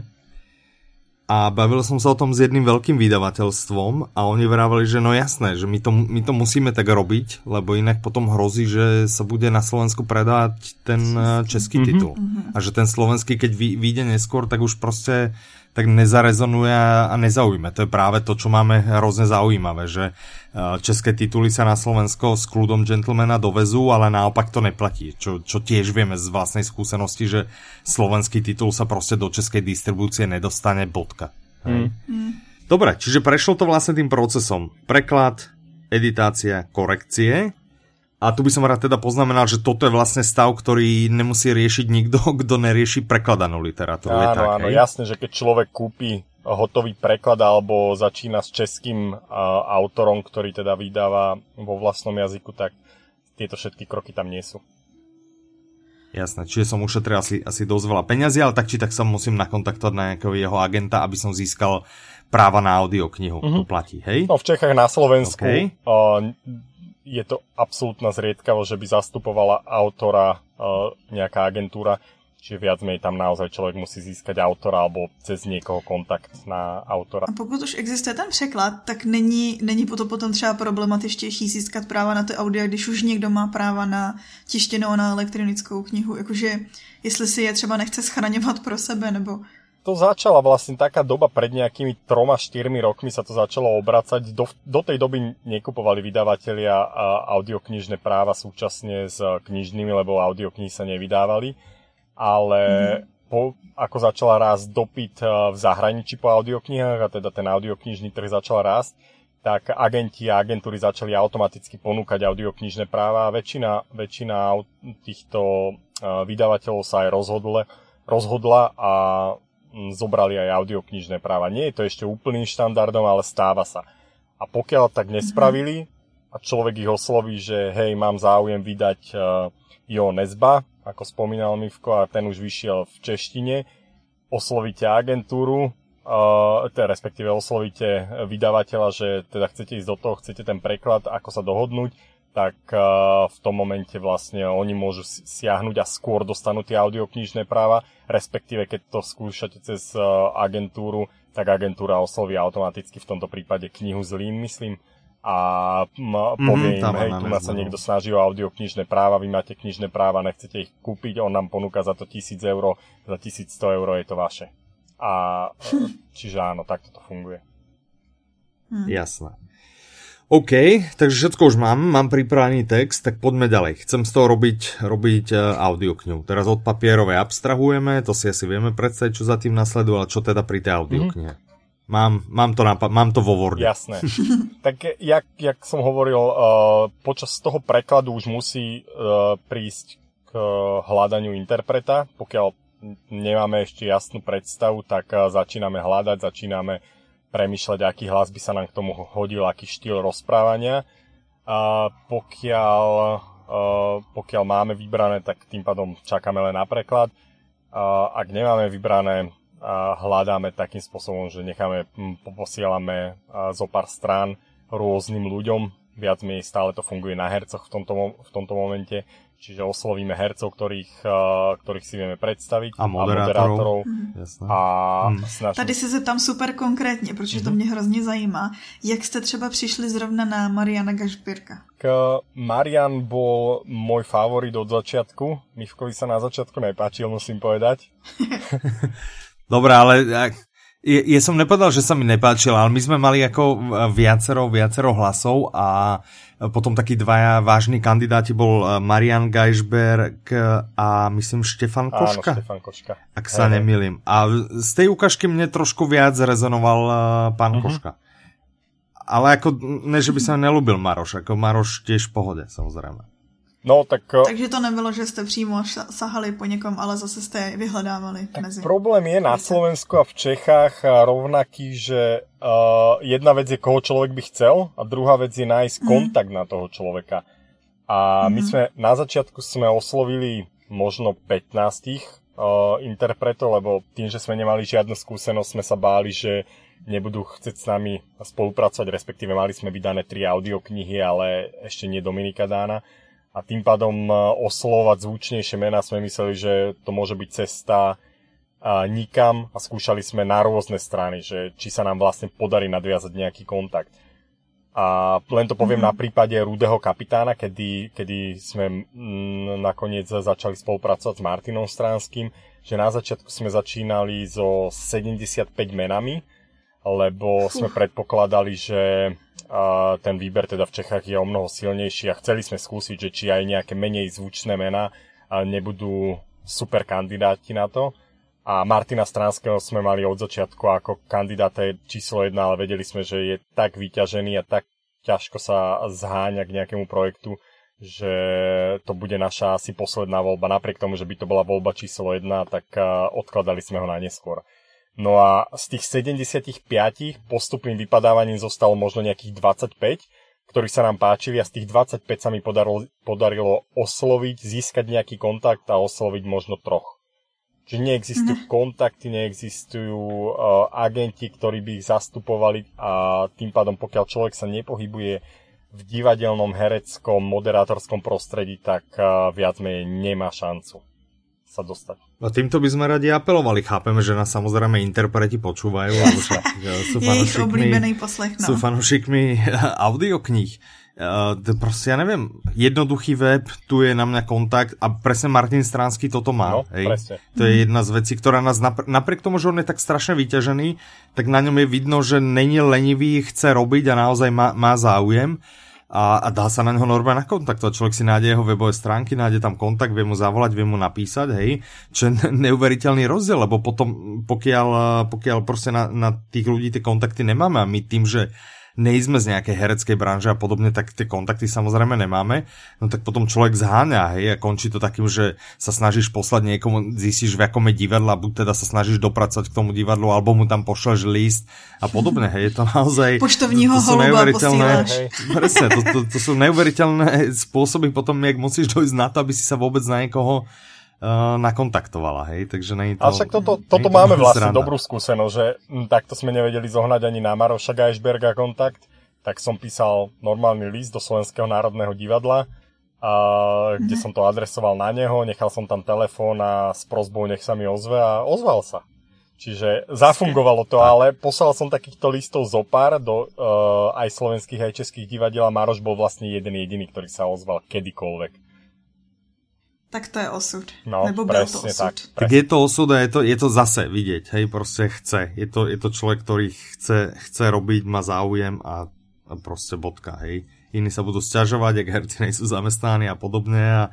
Speaker 1: a bavil som sa o tom s jedným veľkým vydavateľstvom a oni vravali, že no jasné, že my to, my to musíme tak robiť, lebo inak potom hrozí, že sa bude na Slovensku predávať ten eh, český mm-hmm. titul. A že ten slovenský, keď vyjde neskôr, tak už proste tak nezarezonuje a nezaujme. To je práve to, čo máme hrozne zaujímavé, že eh, české tituly sa na Slovensko s kľudom gentlemana dovezú, ale naopak to neplatí, čo, čo tiež vieme z vlastnej skúsenosti, že slovenský titul sa proste do českej distribúcie nedostane bodka. Mm. Mm. Dobre, čiže prešlo to vlastne tým procesom. Preklad, editácia, korekcie a tu by som rád teda poznamenal, že toto je vlastne stav, ktorý nemusí riešiť nikto, <laughs> kto nerieši prekladanú literatúru.
Speaker 3: Áno, tak, áno, hej? jasné, že keď človek kúpi hotový preklad alebo začína s českým uh, autorom, ktorý teda vydáva vo vlastnom jazyku, tak tieto všetky kroky tam nie sú.
Speaker 1: Jasné, čiže som ušetril asi, asi dosť veľa peňazí, ale tak či tak sa musím nakontaktovať na nejakého jeho agenta, aby som získal práva na audioknihu. Uh-huh. To platí, hej?
Speaker 3: No v Čechách na Slovensku okay. uh, je to absolútna zriedkavosť, že by zastupovala autora uh, nejaká agentúra, čiže viac menej tam naozaj člověk musí získat autora alebo cez někoho kontakt na autora.
Speaker 2: A pokud už existuje ten překlad, tak není, není potom, potom třeba problematičtější získat práva na ty audio, když už někdo má práva na tištěnou na elektronickou knihu, jakože jestli si je třeba nechce schraňovat pro sebe, nebo
Speaker 3: to začala vlastne taká doba pred nejakými troma, štyrmi rokmi sa to začalo obracať. Do, do tej doby nekupovali vydavatelia audioknižné práva súčasne s knižnými, lebo audioknihy sa nevydávali. Ale mm. po, ako začala rásť dopyt v zahraničí po audioknihách a teda ten audioknižný trh začal rásť, tak agenti a agentúry začali automaticky ponúkať audioknižné práva a väčšina, väčšina týchto vydavateľov sa aj rozhodla, rozhodla a zobrali aj audioknižné práva. Nie je to ešte úplným štandardom, ale stáva sa. A pokiaľ tak nespravili a človek ich osloví, že hej, mám záujem vydať uh, Jo Nezba, ako spomínal Mivko, a ten už vyšiel v češtine, oslovíte agentúru, uh, teda respektíve oslovíte vydavateľa, že teda chcete ísť do toho, chcete ten preklad, ako sa dohodnúť, tak uh, v tom momente vlastne oni môžu siahnuť a skôr dostanú tie audioknižné práva, respektíve keď to skúšate cez uh, agentúru, tak agentúra osloví automaticky v tomto prípade knihu zlým, myslím, a m- povie mm, im, hej, tu nás sa niekto snaží o audioknižné práva, vy máte knižné práva, nechcete ich kúpiť, on nám ponúka za to 1000 eur, za 1100 eur je to vaše. A čiže áno, takto to funguje.
Speaker 1: Hm. Jasné. OK, takže všetko už mám, mám pripravený text, tak poďme ďalej. Chcem z toho robiť, robiť uh, audioknihu. Teraz od papierovej abstrahujeme, to si asi vieme predstaviť, čo za tým nasleduje, ale čo teda pri tej audioknihe? Mm-hmm. Mám, mám, to napa- mám to vo Worde.
Speaker 3: Jasné. <laughs> tak jak, jak som hovoril, uh, počas toho prekladu už musí uh, prísť k uh, hľadaniu interpreta, pokiaľ nemáme ešte jasnú predstavu, tak začíname hľadať, začíname premyšľať, aký hlas by sa nám k tomu hodil, aký štýl rozprávania. A pokiaľ, pokiaľ máme vybrané, tak tým pádom čakáme len na preklad. A ak nemáme vybrané, hľadáme takým spôsobom, že necháme, poposielame zo pár strán rôznym ľuďom, viac menej stále to funguje na hercoch v tomto, v tomto momente, Čiže oslovíme hercov, ktorých, uh, ktorých si vieme představit.
Speaker 1: A moderátorov.
Speaker 2: Mm. A mm. Snažím... Tady se tam super konkrétně, protože mm. to mhm. mě hrozně zajímá. Jak jste třeba přišli zrovna na Mariana Gašpirka?
Speaker 3: K Marian bol môj favorit od začiatku. Mivkovi sa na začiatku nepáčil, musím povedať. <laughs>
Speaker 1: Dobré, ale ja, ja som nepovedal, že sa mi nepáčil, ale my sme mali ako viacero, viacero hlasov a potom takí dvaja vážni kandidáti bol eh, Marian Geisberg a myslím Štefan Koška.
Speaker 3: Áno, Štefan Koška.
Speaker 1: Ak sa hey, nemýlim. A z tej ukážky mne trošku viac rezonoval uh, pán uh-huh. Koška. Ale ako, ne, že by sa nelúbil Maroš, ako Maroš tiež v pohode, samozrejme.
Speaker 3: No, tak... Eh,
Speaker 2: Takže to nebylo, že jste přímo sahali po někom, ale zase jste je vyhledávali
Speaker 3: tak mezi... Problém je na Slovensku a v Čechách rovnaký, že uh, jedna vec je, koho človek by chcel a druhá vec je nájsť mm. kontakt na toho človeka. A mm. my mhm. sme na začiatku sme oslovili možno 15 uh, eh, interpretov, lebo tým, že sme nemali žiadnu skúsenosť, sme sa báli, že nebudú chcieť s nami spolupracovať, respektíve mali sme vydané tri audioknihy, ale ešte nie Dominika Dána a tým pádom e, oslovať zvučnejšie mená sme mysleli, že to môže byť cesta a nikam a skúšali sme na rôzne strany, že či sa nám vlastne podarí nadviazať nejaký kontakt. A len to poviem mm-hmm. na prípade Rudého kapitána, kedy, kedy sme m, nakoniec začali spolupracovať s Martinom Stránským, že na začiatku sme začínali so 75 menami, lebo sme predpokladali, že a ten výber teda v Čechách je o mnoho silnejší a chceli sme skúsiť, že či aj nejaké menej zvučné mená nebudú super kandidáti na to. A Martina Stranského sme mali od začiatku ako kandidáta číslo jedna, ale vedeli sme, že je tak vyťažený a tak ťažko sa zháňa k nejakému projektu, že to bude naša asi posledná voľba. Napriek tomu, že by to bola voľba číslo jedna, tak odkladali sme ho na neskôr. No a z tých 75 postupným vypadávaním zostalo možno nejakých 25, ktorí sa nám páčili a z tých 25 sa mi podarilo, podarilo osloviť, získať nejaký kontakt a osloviť možno troch. Čiže neexistujú mm. kontakty, neexistujú uh, agenti, ktorí by ich zastupovali a tým pádom pokiaľ človek sa nepohybuje v divadelnom, hereckom, moderátorskom prostredí, tak uh, viac menej nemá šancu sa dostať.
Speaker 1: A týmto by sme radi apelovali. Chápeme, že nás samozrejme interpreti počúvajú.
Speaker 2: sú <laughs> fanúšikmi,
Speaker 1: no. sú fanúšikmi audiokníh. Uh, proste ja neviem, jednoduchý web, tu je na mňa kontakt a presne Martin Stránsky toto má.
Speaker 3: No, hej? Presne.
Speaker 1: To je jedna z vecí, ktorá nás napr- napriek tomu, že on je tak strašne vyťažený, tak na ňom je vidno, že není lenivý, chce robiť a naozaj má, má záujem. A, a dá sa na neho normálne nakontaktovať. Človek si nájde jeho webové stránky, nájde tam kontakt, vie mu zavolať, vie mu napísať, hej, čo je neuveriteľný rozdiel, lebo potom, pokiaľ, pokiaľ proste na, na tých ľudí tie kontakty nemáme a my tým, že nejsme z nejakej hereckej branže a podobne, tak tie kontakty samozrejme nemáme, no tak potom človek zháňa, hej, a končí to takým, že sa snažíš poslať niekomu, zistíš v akom je divadla, buď teda sa snažíš dopracovať k tomu divadlu, alebo mu tam pošleš list a podobne, hej, je to naozaj...
Speaker 2: Poštovního to, to neuveriteľné, <laughs>
Speaker 1: presne, to, to, to, sú neuveriteľné spôsoby potom, jak musíš dojsť na to, aby si sa vôbec na niekoho uh, nakontaktovala, hej, takže nej to...
Speaker 3: A však toto, toto to máme vlastne dobrú skúsenosť, že m, hm, takto sme nevedeli zohnať ani na Maroša Geisberga kontakt, tak som písal normálny list do Slovenského národného divadla, a, kde mm-hmm. som to adresoval na neho, nechal som tam telefón a s prozbou nech sa mi ozve a ozval sa. Čiže zafungovalo to, ale poslal som takýchto listov zo pár do uh, aj slovenských, aj českých divadiel a Maroš bol vlastne jeden jediný, ktorý sa ozval kedykoľvek
Speaker 2: tak to je osud. No, Nebo byl to osud. Tak,
Speaker 1: tak je to osud a je to, je to zase vidieť, hej, proste chce. Je to, je to človek, ktorý chce, chce robiť, má záujem a, a proste bodka, hej. Iní sa budú sťažovať, ak herci nejsú zamestnaní a podobne, a,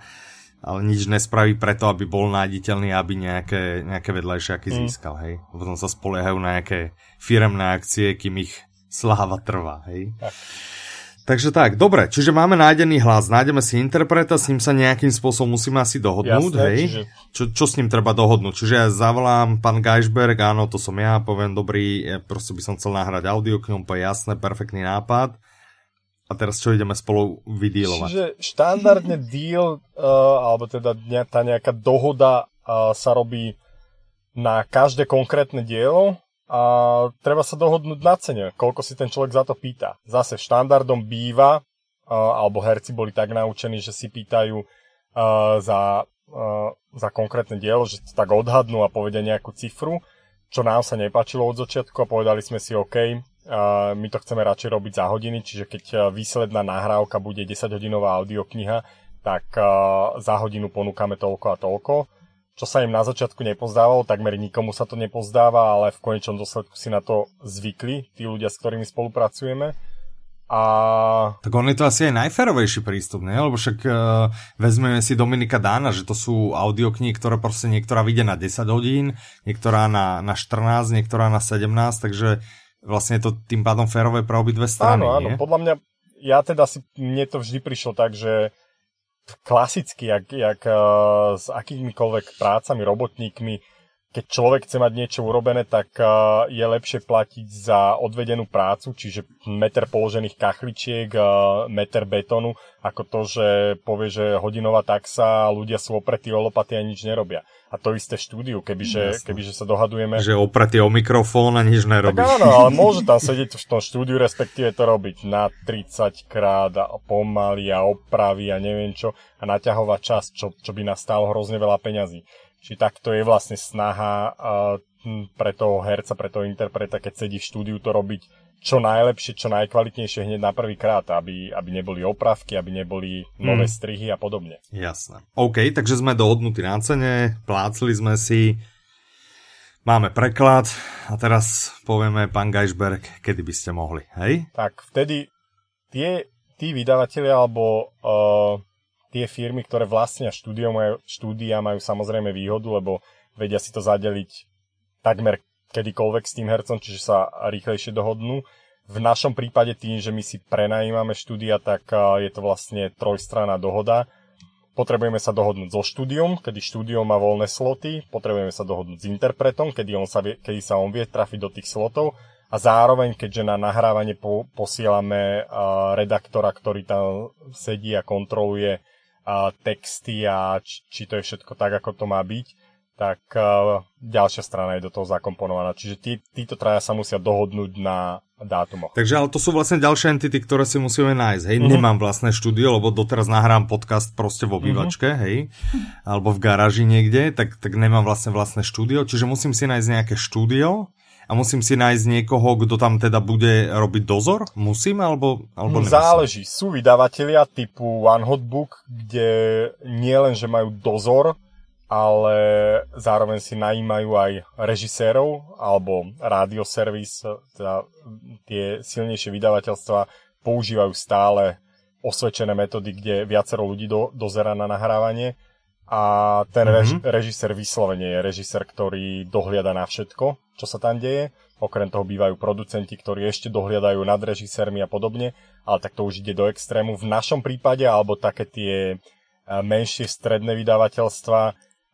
Speaker 1: ale nič nespraví preto, aby bol nájditeľný, aby nejaké, nejaké vedľajšiaky mm. získal, hej. Potom sa spoliehajú na nejaké firemné akcie, kým ich sláva trvá, hej. Tak. Takže tak, dobre, čiže máme nájdený hlas, nájdeme si interpreta, s ním sa nejakým spôsobom musíme asi dohodnúť, Jasné, hej? Čiže... Čo, čo s ním treba dohodnúť? Čiže ja zavolám pán Geisberg, áno, to som ja, poviem, dobrý, proste by som chcel nahrať audio k ňom, povie jasné, perfektný nápad. A teraz čo ideme spolu vydielovať?
Speaker 3: Čiže štandardne deal, uh, alebo teda tá nejaká dohoda uh, sa robí na každé konkrétne dielo, a treba sa dohodnúť na cene, koľko si ten človek za to pýta. Zase štandardom býva, alebo herci boli tak naučení, že si pýtajú za, za konkrétne dielo, že to tak odhadnú a povedia nejakú cifru, čo nám sa nepačilo od začiatku a povedali sme si OK, my to chceme radšej robiť za hodiny, čiže keď výsledná nahrávka bude 10-hodinová audiokniha, tak za hodinu ponúkame toľko a toľko čo sa im na začiatku nepozdávalo, takmer nikomu sa to nepozdáva, ale v konečnom dôsledku si na to zvykli, tí ľudia, s ktorými spolupracujeme. A...
Speaker 1: Tak on je to asi aj najferovejší prístup, ne? Lebo však uh, vezmeme si Dominika Dána, že to sú audioknihy, ktoré proste niektorá vyjde na 10 hodín, niektorá na, na 14, niektorá na 17, takže vlastne je to tým pádom férové pre obidve strany,
Speaker 3: Áno, áno,
Speaker 1: nie?
Speaker 3: podľa mňa, ja teda si, mne to vždy prišlo tak, že klasicky, jak, jak uh, s akýmikoľvek prácami, robotníkmi, keď človek chce mať niečo urobené, tak je lepšie platiť za odvedenú prácu, čiže meter položených kachličiek, meter betónu, ako to, že povie, že hodinová taxa a ľudia sú opretí o lopaty a nič nerobia. A to isté štúdiu, kebyže, kebyže sa dohadujeme...
Speaker 1: Že opretí o mikrofón a nič nerobí.
Speaker 3: Tak áno, ale môže tam sedieť v tom štúdiu, respektíve to robiť na 30 krát a pomaly a opravy a neviem čo a naťahovať čas, čo, čo by nás stálo hrozne veľa peňazí. Či takto je vlastne snaha uh, pre toho herca, pre toho interpreta, keď sedí v štúdiu to robiť čo najlepšie, čo najkvalitnejšie hneď na prvý krát, aby, aby neboli opravky, aby neboli nové mm. strihy a podobne.
Speaker 1: Jasné. OK, takže sme dohodnutí na cene, plácli sme si, máme preklad a teraz povieme, pán Geisberg, kedy by ste mohli, hej?
Speaker 3: Tak vtedy tie, tí vydavatelia alebo uh, tie firmy, ktoré vlastnia štúdia majú, štúdia majú samozrejme výhodu, lebo vedia si to zadeliť takmer kedykoľvek s tým hercom, čiže sa rýchlejšie dohodnú. V našom prípade tým, že my si prenajímame štúdia, tak je to vlastne trojstranná dohoda. Potrebujeme sa dohodnúť so štúdiom, kedy štúdio má voľné sloty, potrebujeme sa dohodnúť s interpretom, kedy, on sa vie, kedy sa on vie trafiť do tých slotov a zároveň, keďže na nahrávanie po, posielame redaktora, ktorý tam sedí a kontroluje uh, texty a či, či to je všetko tak, ako to má byť, tak uh, ďalšia strana je do toho zakomponovaná. Čiže tí, títo traja sa musia dohodnúť na dátumoch.
Speaker 1: Takže ale to sú vlastne ďalšie entity, ktoré si musíme nájsť. Hej, mm-hmm. nemám vlastné štúdio, lebo doteraz nahrám podcast proste v obývačke, mm-hmm. hej, alebo v garáži niekde, tak, tak nemám vlastne vlastné štúdio, čiže musím si nájsť nejaké štúdio a musím si nájsť niekoho, kto tam teda bude robiť dozor? Musím alebo, alebo nemusím?
Speaker 3: Záleží. Sú vydavatelia typu One Hot Book, kde nie len, že majú dozor, ale zároveň si najímajú aj režisérov alebo rádioservis, teda tie silnejšie vydavateľstva používajú stále osvedčené metódy, kde viacero ľudí do, dozera na nahrávanie a ten mm-hmm. režisér vyslovene je režisér, ktorý dohliada na všetko, čo sa tam deje. Okrem toho bývajú producenti, ktorí ešte dohliadajú nad režisérmi a podobne, ale tak to už ide do extrému. V našom prípade, alebo také tie e, menšie stredné vydavateľstva,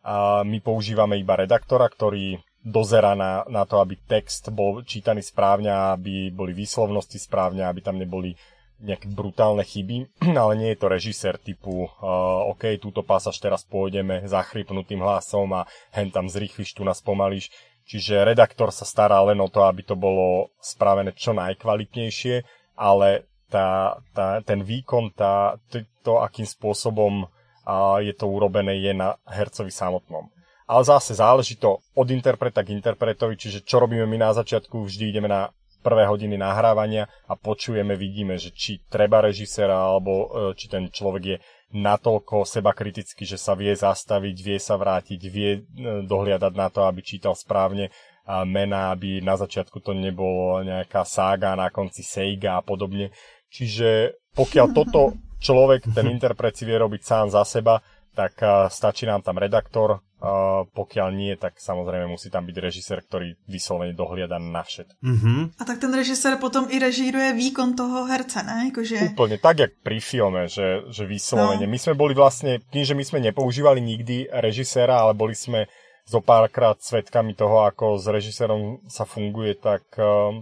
Speaker 3: a my používame iba redaktora, ktorý dozera na, na to, aby text bol čítaný správne, aby boli výslovnosti správne, aby tam neboli nejaké brutálne chyby, <clears throat> ale nie je to režisér typu uh, OK, túto pásaž teraz pôjdeme zachrypnutým hlasom a hen tam zrýchliš, tu nás pomalíš. Čiže redaktor sa stará len o to, aby to bolo spravené čo najkvalitnejšie, ale tá, tá, ten výkon, tá, to, to, akým spôsobom uh, je to urobené, je na hercovi samotnom. Ale zase záleží to od interpreta k interpretovi, čiže čo robíme my na začiatku, vždy ideme na prvé hodiny nahrávania a počujeme, vidíme, že či treba režisera, alebo e, či ten človek je natoľko seba kritický, že sa vie zastaviť, vie sa vrátiť, vie e, dohliadať na to, aby čítal správne mená, aby na začiatku to nebolo nejaká sága, na konci Seiga a podobne. Čiže pokiaľ toto <laughs> človek, ten interpret si vie robiť sám za seba, tak e, stačí nám tam redaktor, Uh, pokiaľ nie, tak samozrejme musí tam byť režisér, ktorý vyslovene dohliada na všet.
Speaker 2: Mm-hmm. A tak ten režisér potom i režíruje výkon toho herce, ne? Jakože...
Speaker 3: Úplne, tak jak pri filme, že, že vyslovene. No. My sme boli vlastne, tým, že my sme nepoužívali nikdy režiséra, ale boli sme zo párkrát svetkami toho, ako s režisérom sa funguje, tak uh,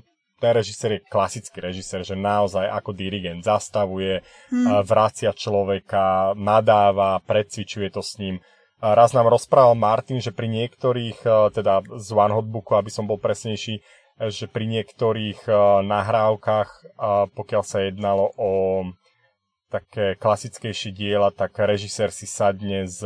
Speaker 3: ten režisér je klasický režisér, že naozaj ako dirigent zastavuje, hmm. vracia človeka, nadáva, predcvičuje to s ním Raz nám rozprával Martin, že pri niektorých, e, teda z One Hotbooku, aby som bol presnejší, e, že pri niektorých e, nahrávkach, pokiaľ sa jednalo o také klasickejšie diela, tak režisér si sadne s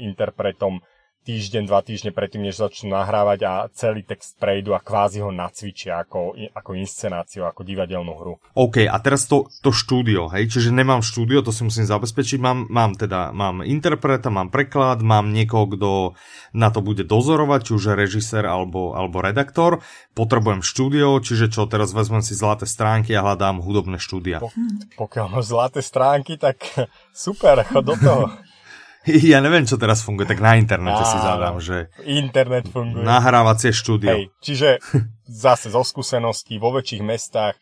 Speaker 3: interpretom týždeň, dva týždne predtým, než začnú nahrávať a celý text prejdú a kvázi ho nacvičia ako, ako inscenáciu, ako divadelnú hru.
Speaker 1: OK, a teraz to, to štúdio, hej, čiže nemám štúdio, to si musím zabezpečiť, mám, mám teda, mám interpreta, mám preklad, mám niekoho, kto na to bude dozorovať, či už režisér alebo, alebo redaktor, potrebujem štúdio, čiže čo, teraz vezmem si zlaté stránky a hľadám hudobné štúdia. Po,
Speaker 3: pokiaľ máš zlaté stránky, tak <laughs> super, chod do toho. <laughs> <laughs>
Speaker 1: Ja neviem, čo teraz funguje, tak na internete si zadám, že...
Speaker 3: Internet funguje.
Speaker 1: Nahrávacie štúdio. Hej,
Speaker 3: čiže zase zo skúseností vo väčších mestách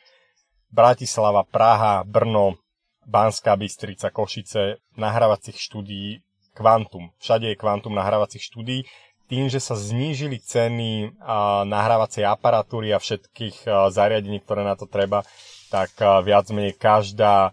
Speaker 3: Bratislava, Praha, Brno, Banská Bystrica, Košice, nahrávacích štúdií kvantum. Všade je kvantum nahrávacích štúdií. Tým, že sa znížili ceny nahrávacej aparatúry a všetkých zariadení, ktoré na to treba, tak viac menej každá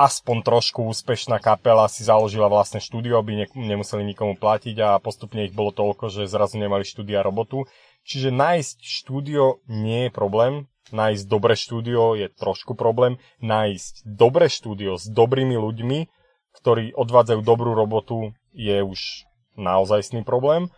Speaker 3: aspoň trošku úspešná kapela si založila vlastné štúdio, aby ne- nemuseli nikomu platiť a postupne ich bolo toľko, že zrazu nemali štúdia robotu. Čiže nájsť štúdio nie je problém, nájsť dobré štúdio je trošku problém, nájsť dobré štúdio s dobrými ľuďmi, ktorí odvádzajú dobrú robotu, je už naozajstný problém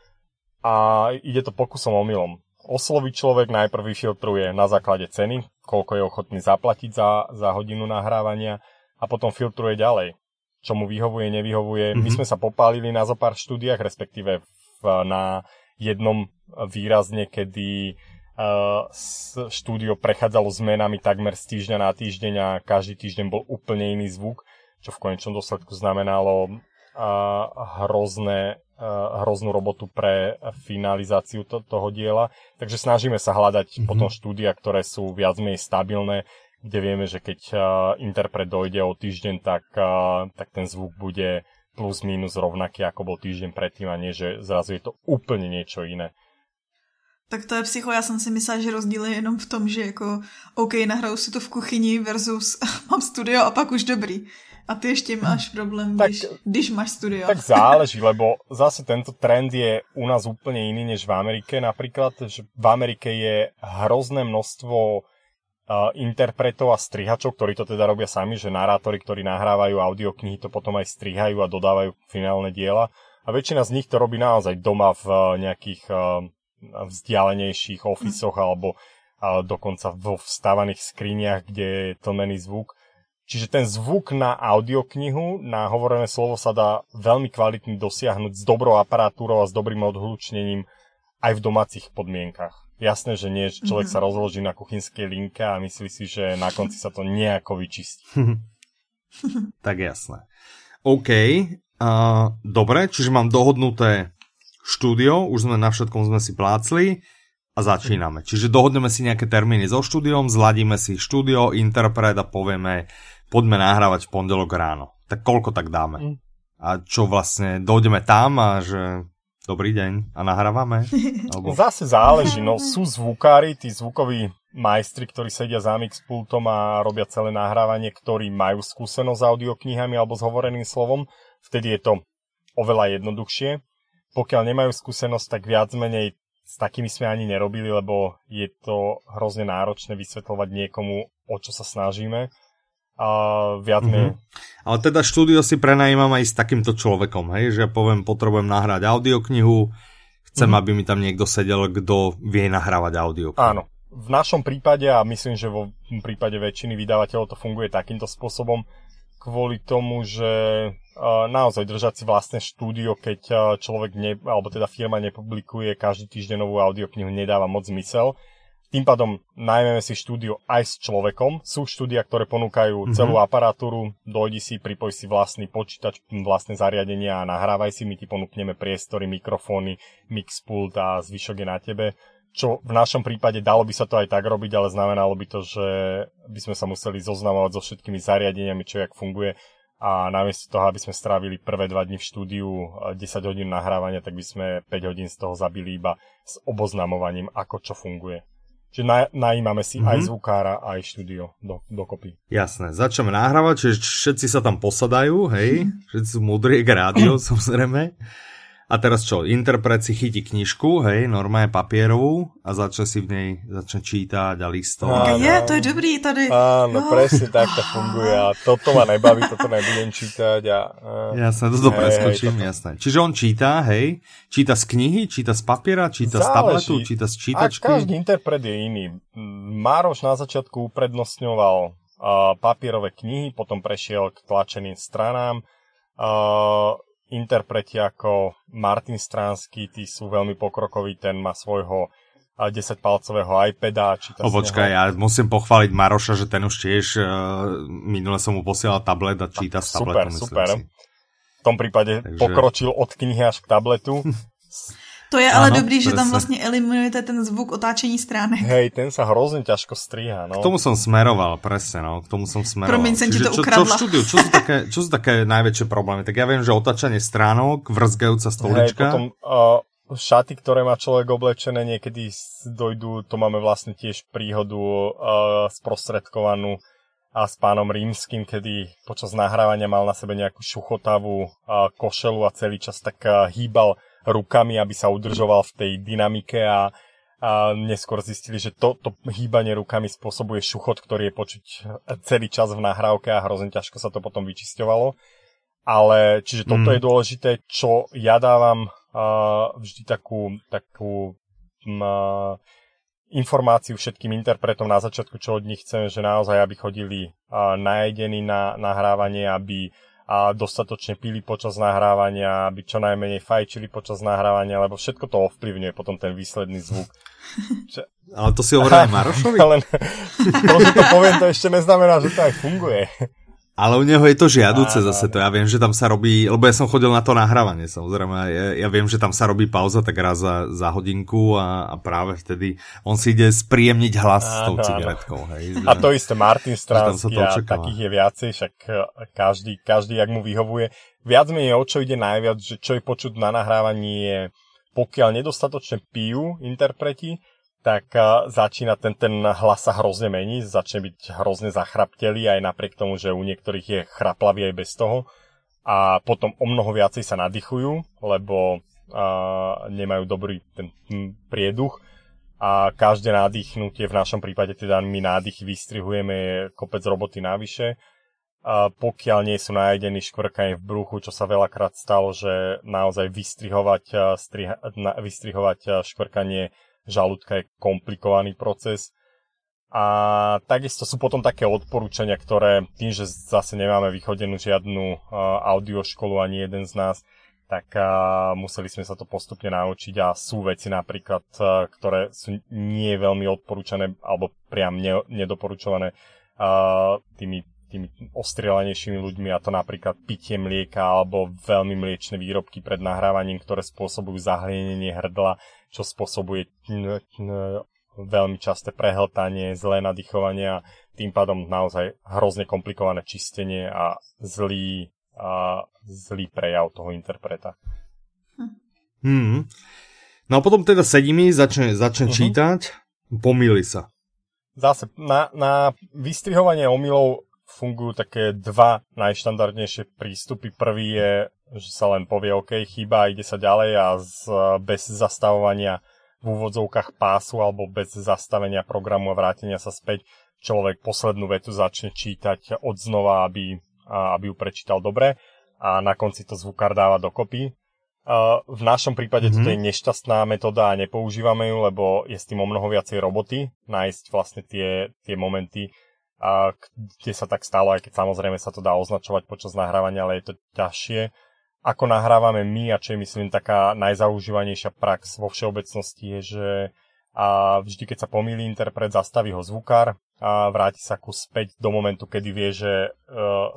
Speaker 3: a ide to pokusom omylom. Osloví človek najprv vyfiltruje na základe ceny, koľko je ochotný zaplatiť za, za hodinu nahrávania, a potom filtruje ďalej, čo mu vyhovuje, nevyhovuje. Mm-hmm. My mhm. sme sa popálili na zo pár štúdiách, respektíve v, na jednom výrazne, kedy uh, štúdio prechádzalo zmenami takmer z týždňa na týždeň a každý týždeň bol úplne iný zvuk, čo v konečnom dôsledku znamenalo uh, hrozné, uh, hroznú robotu pre finalizáciu to, toho diela. Takže snažíme sa hľadať mm-hmm. potom štúdia, ktoré sú viac menej stabilné, kde vieme, že keď interpret dojde o týždeň, tak, tak ten zvuk bude plus minus rovnaký, ako bol týždeň predtým a nie, že zrazu je to úplne niečo iné.
Speaker 2: Tak to je psycho, já jsem si myslela, že rozdíl je jenom v tom, že jako OK, nahraju si to v kuchyni versus <laughs> mám studio a pak už dobrý. A ty ešte máš problém, tak, když, když máš studio.
Speaker 3: Tak záleží, lebo zase tento trend je u nás úplne iný než v Amerike. Napríklad, že v Amerike je hrozné množstvo interpretov a strihačov, ktorí to teda robia sami, že narátori, ktorí nahrávajú audioknihy, to potom aj strihajú a dodávajú finálne diela. A väčšina z nich to robí naozaj doma v nejakých vzdialenejších ofisoch alebo dokonca vo vstávaných skriniach, kde je tlmený zvuk. Čiže ten zvuk na audioknihu, na hovorené slovo sa dá veľmi kvalitne dosiahnuť s dobrou aparatúrou a s dobrým odhlučnením aj v domácich podmienkach. Jasné, že nie, človek mm-hmm. sa rozloží na kuchynskej linke a myslí si, že na konci sa to nejako vyčistí. <laughs>
Speaker 1: tak jasné. OK, uh, dobre, čiže mám dohodnuté štúdio, už sme na všetkom sme si plácli a začíname. Čiže dohodneme si nejaké termíny so štúdiom, zladíme si štúdio, interpret a povieme, poďme nahrávať v pondelok ráno. Tak koľko tak dáme? Mm. A čo vlastne, dojdeme tam a že dobrý deň a nahrávame? <laughs>
Speaker 3: Alebo... Zase záleží, no sú zvukári, tí zvukoví majstri, ktorí sedia za mixpultom a robia celé nahrávanie, ktorí majú skúsenosť s audioknihami alebo s hovoreným slovom, vtedy je to oveľa jednoduchšie. Pokiaľ nemajú skúsenosť, tak viac menej s takými sme ani nerobili, lebo je to hrozne náročné vysvetľovať niekomu, o čo sa snažíme. A viac mm-hmm.
Speaker 1: Ale teda štúdio si prenajímam aj s takýmto človekom, hej? Že poviem, potrebujem nahrať audioknihu, chcem, mm-hmm. aby mi tam niekto sedel, kto vie nahrávať audioknihu.
Speaker 3: Áno, v našom prípade, a myslím, že vo prípade väčšiny vydavateľov to funguje takýmto spôsobom, kvôli tomu, že naozaj držať si vlastné štúdio, keď človek, ne, alebo teda firma nepublikuje každý týždeň novú audioknihu, nedáva moc zmysel. Tým pádom najmeme si štúdio aj s človekom. Sú štúdia, ktoré ponúkajú mm-hmm. celú aparatúru, dojdi si, pripoj si vlastný počítač, vlastné zariadenia a nahrávaj si, my ti ponúkneme priestory, mikrofóny, mixpult a zvyšok je na tebe čo v našom prípade dalo by sa to aj tak robiť, ale znamenalo by to, že by sme sa museli zoznamovať so všetkými zariadeniami, čo jak funguje a namiesto toho, aby sme strávili prvé dva dni v štúdiu 10 hodín nahrávania, tak by sme 5 hodín z toho zabili iba s oboznamovaním, ako čo funguje. Čiže na, najímame si mm-hmm. aj mhm. zvukára, aj štúdio do, dokopy.
Speaker 1: Jasné, začneme nahrávať, čiže všetci sa tam posadajú, hej, <laughs> všetci sú múdri, rádio, <clears throat> samozrejme. A teraz čo, interpret si chytí knižku, hej, normálne papierovú a začne si v nej začne čítať a listovať.
Speaker 2: Áno. Je, to je dobrý tady.
Speaker 3: Áno, oh. presne tak to funguje a toto ma nebaví, toto nebudem čítať a...
Speaker 1: Jasné, toto hej, preskočím, hej, jasné. Čiže on číta, hej, číta z knihy, číta z papiera, číta Záleží. z tabletu, číta z čítačky.
Speaker 3: A každý interpret je iný. Mároš na začiatku uprednostňoval uh, papierové knihy, potom prešiel k tlačeným stranám. Uh, interpreti ako Martin Stransky, tí sú veľmi pokrokoví, ten má svojho 10-palcového iPada. Číta
Speaker 1: o, počkaj, ja musím pochváliť Maroša, že ten už tiež, uh, minule som mu posielal tablet a číta s tabletom.
Speaker 3: Super, super. Si. V tom prípade Takže... pokročil od knihy až k tabletu. <laughs>
Speaker 2: To je ale ano, dobrý, presne. že tam vlastně eliminujete ten zvuk otáčení stránek.
Speaker 3: Hej, ten sa hrozně ťažko stříhá. No.
Speaker 1: K tomu som smeroval, presne, no. K tomu som smeroval.
Speaker 2: Promiň, som ti to ukradla. Čo,
Speaker 1: čo, v štúdiu, čo, sú také, čo sú také najväčšie problémy? Tak ja viem, že otáčanie stránok, vrzgajúca stolička. Hej, potom
Speaker 3: uh, šaty, ktoré má človek oblečené, niekedy dojdú, to máme vlastne tiež príhodu uh, sprostredkovanú a s pánom Rímským, kedy počas nahrávania mal na sebe nejakú šuchotavú uh, košelu a celý čas tak uh, hýbal rukami, aby sa udržoval v tej dynamike a, a neskôr zistili, že to, to hýbanie rukami spôsobuje šuchot, ktorý je počuť celý čas v nahrávke a hrozne ťažko sa to potom vyčisťovalo. Ale, čiže toto mm. je dôležité, čo ja dávam uh, vždy takú, takú uh, informáciu všetkým interpretom na začiatku, čo od nich chcem, že naozaj, aby chodili uh, najedení na nahrávanie, aby a dostatočne pili počas nahrávania, aby čo najmenej fajčili počas nahrávania, lebo všetko to ovplyvňuje potom ten výsledný zvuk. <laughs>
Speaker 1: Čo... Ale to si hovoril aj Marošovi? <laughs> Ale <laughs>
Speaker 3: to, že to poviem, to ešte neznamená, že to aj funguje.
Speaker 1: Ale u neho je to žiaduce á, zase, to ja viem, že tam sa robí, lebo ja som chodil na to nahrávanie, samozrejme, ja, ja viem, že tam sa robí pauza tak raz za, za hodinku a, a práve vtedy on si ide spríjemniť hlas á, s tou cigaretkou. Hej,
Speaker 3: a to isté Martin Stransky a takých je viacej, však e, každý, každý, jak mu vyhovuje. Viac menej o čo ide najviac, že čo je počuť na nahrávaní je, pokiaľ nedostatočne pijú interpreti, tak začína ten, ten hlas sa hrozne mení, začne byť hrozne zachraptelý aj napriek tomu, že u niektorých je chraplavý aj bez toho. A potom o mnoho viacej sa nadýchujú, lebo uh, nemajú dobrý ten prieduch. A každé nadýchnutie, v našom prípade teda my nádych vystrihujeme, je kopec roboty navyše. A pokiaľ nie sú najedení škvrkanie v bruchu, čo sa veľakrát stalo, že naozaj vystrihovať, striha, vystrihovať škvrkanie žalúdka je komplikovaný proces. A takisto sú potom také odporúčania, ktoré tým, že zase nemáme vychodenú žiadnu uh, audioškolu ani jeden z nás, tak uh, museli sme sa to postupne naučiť a sú veci napríklad, uh, ktoré sú nie veľmi odporúčané alebo priam ne, nedoporučované tými tými ostrielanejšími ľuďmi a to napríklad pitie mlieka alebo veľmi mliečne výrobky pred nahrávaním, ktoré spôsobujú zahlienenie hrdla, čo spôsobuje veľmi časté prehltanie, zlé nadýchovanie a tým pádom naozaj hrozne komplikované čistenie a zlý, a zlý prejav toho interpreta.
Speaker 1: Hmm. No a potom teda sedí začne, začne uh-huh. čítať, pomýli sa.
Speaker 3: Zase, na, na vystrihovanie omylov fungujú také dva najštandardnejšie prístupy. Prvý je, že sa len povie OK, chyba, ide sa ďalej a z, bez zastavovania v úvodzovkách pásu alebo bez zastavenia programu a vrátenia sa späť človek poslednú vetu začne čítať od znova, aby, aby ju prečítal dobre a na konci to zvukár dáva dokopy. V našom prípade mm-hmm. toto je nešťastná metóda a nepoužívame ju, lebo je s tým o mnoho viacej roboty, nájsť vlastne tie, tie momenty, a kde sa tak stalo, aj keď samozrejme sa to dá označovať počas nahrávania, ale je to ťažšie. Ako nahrávame my a čo je myslím taká najzaužívanejšia prax vo všeobecnosti je, že a vždy, keď sa pomýli interpret, zastaví ho zvukár a vráti sa ku späť do momentu, kedy vie, že e,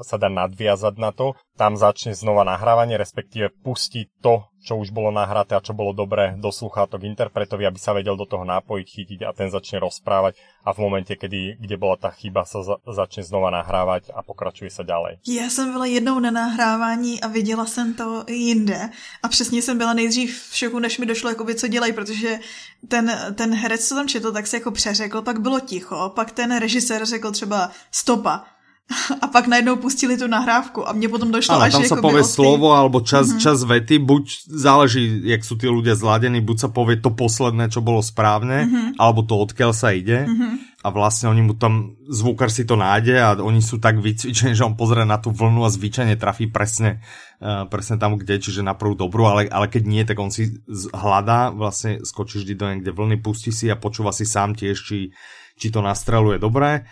Speaker 3: sa dá nadviazať na to. Tam začne znova nahrávanie, respektíve pustí to, čo už bolo nahraté a čo bolo dobré do sluchátok interpretovi, aby sa vedel do toho nápojiť, chytiť a ten začne rozprávať a v momente, kedy, kde byla ta chyba, sa za, začne znova nahrávať a pokračuje se ďalej.
Speaker 2: Já jsem byla jednou na nahrávání a viděla jsem to jinde a přesně jsem byla nejdřív v šoku, než mi došlo, jakoby, co dělají, protože ten, ten herec, co tam četl, tak se jako přeřekl, pak bylo ticho, pak ten režisér řekl třeba stopa <laughs> a pak najednou pustili tu nahrávku a mne potom došlo
Speaker 1: Ale až... tam sa povie tý... slovo alebo čas, mm-hmm. čas vety, buď záleží, jak sú tí ľudia zladení, buď sa povie to posledné, čo bolo správne, mm-hmm. alebo to odkiaľ sa ide mm-hmm. a vlastne oni mu tam, zvukar si to nájde a oni sú tak vycvičení, <laughs> že on pozrie na tú vlnu a zvyčajne trafí presne, uh, presne tam, kde, čiže na prvú dobrú, ale, ale keď nie, tak on si hľadá, vlastne skočí vždy do niekde vlny, pustí si a počúva si sám tiež, či, či to nastreluje dobré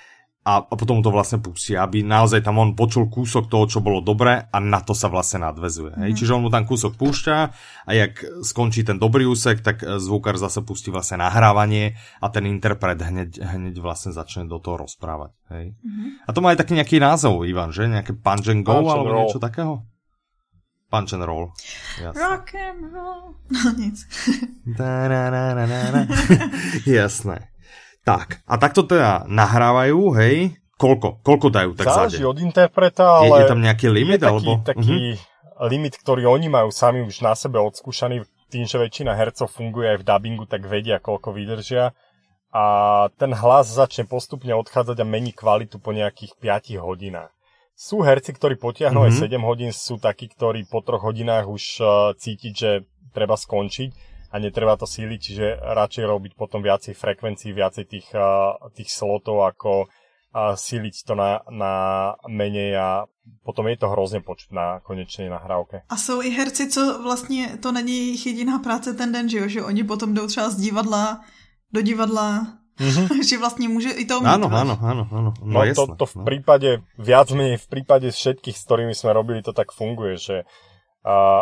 Speaker 1: a, a potom to vlastne pustí, aby naozaj tam on počul kúsok toho, čo bolo dobré a na to sa vlastne nadvezuje. Mm. Čiže on mu tam kúsok púšťa a jak skončí ten dobrý úsek, tak e, zvukár zase pustí vlastne nahrávanie a ten interpret hneď, hneď vlastne začne do toho rozprávať. Hej. Mm. A to má aj taký nejaký názov, Ivan, že? Nejaké punch and go punch alebo and niečo takého? Punch and roll.
Speaker 2: Jasne. Rock and roll. <laughs> No nic. <laughs>
Speaker 1: Jasné. Tak, a takto teda nahrávajú, hej? Koľko? Koľko dajú tak
Speaker 3: Záleží od interpreta, ale...
Speaker 1: Je, je tam nejaký limit?
Speaker 3: Je taký,
Speaker 1: alebo...
Speaker 3: taký uh-huh. limit, ktorý oni majú sami už na sebe odskúšaný, tým, že väčšina hercov funguje aj v dubbingu, tak vedia, koľko vydržia. A ten hlas začne postupne odchádzať a mení kvalitu po nejakých 5 hodinách. Sú herci, ktorí potiahnu mm-hmm. aj 7 hodín, sú takí, ktorí po troch hodinách už uh, cítiť, že treba skončiť a netreba to síliť, čiže radšej robiť potom viacej frekvencií, viacej tých, tých slotov, ako síliť to na, na menej a potom je to hrozně počuť na konečné nahrávke.
Speaker 2: A jsou i herci, co vlastně to není jejich jediná práce ten den, že jo? Že oni potom jdou třeba z divadla do divadla, mm-hmm. <laughs> že vlastně může i to
Speaker 1: mít. Áno, áno, áno, áno. No,
Speaker 3: no to, to v no. prípade, viac menej v prípade všetkých, s ktorými sme robili, to tak funguje, že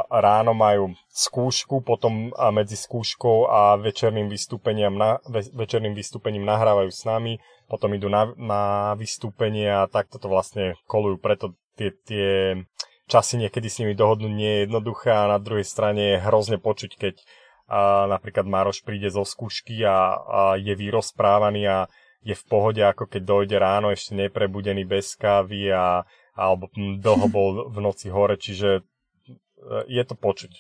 Speaker 3: ráno majú skúšku, potom medzi skúškou a večerným vystúpením, na, večerným vystúpením nahrávajú s nami, potom idú na, na vystúpenie a takto to vlastne kolujú, preto tie, tie časy niekedy s nimi dohodnúť nie je jednoduché a na druhej strane je hrozne počuť, keď a napríklad Maroš príde zo skúšky a, a je vyrozprávaný a je v pohode, ako keď dojde ráno, ešte neprebudený bez kávy a alebo dlho bol v noci hore, čiže je to počuť.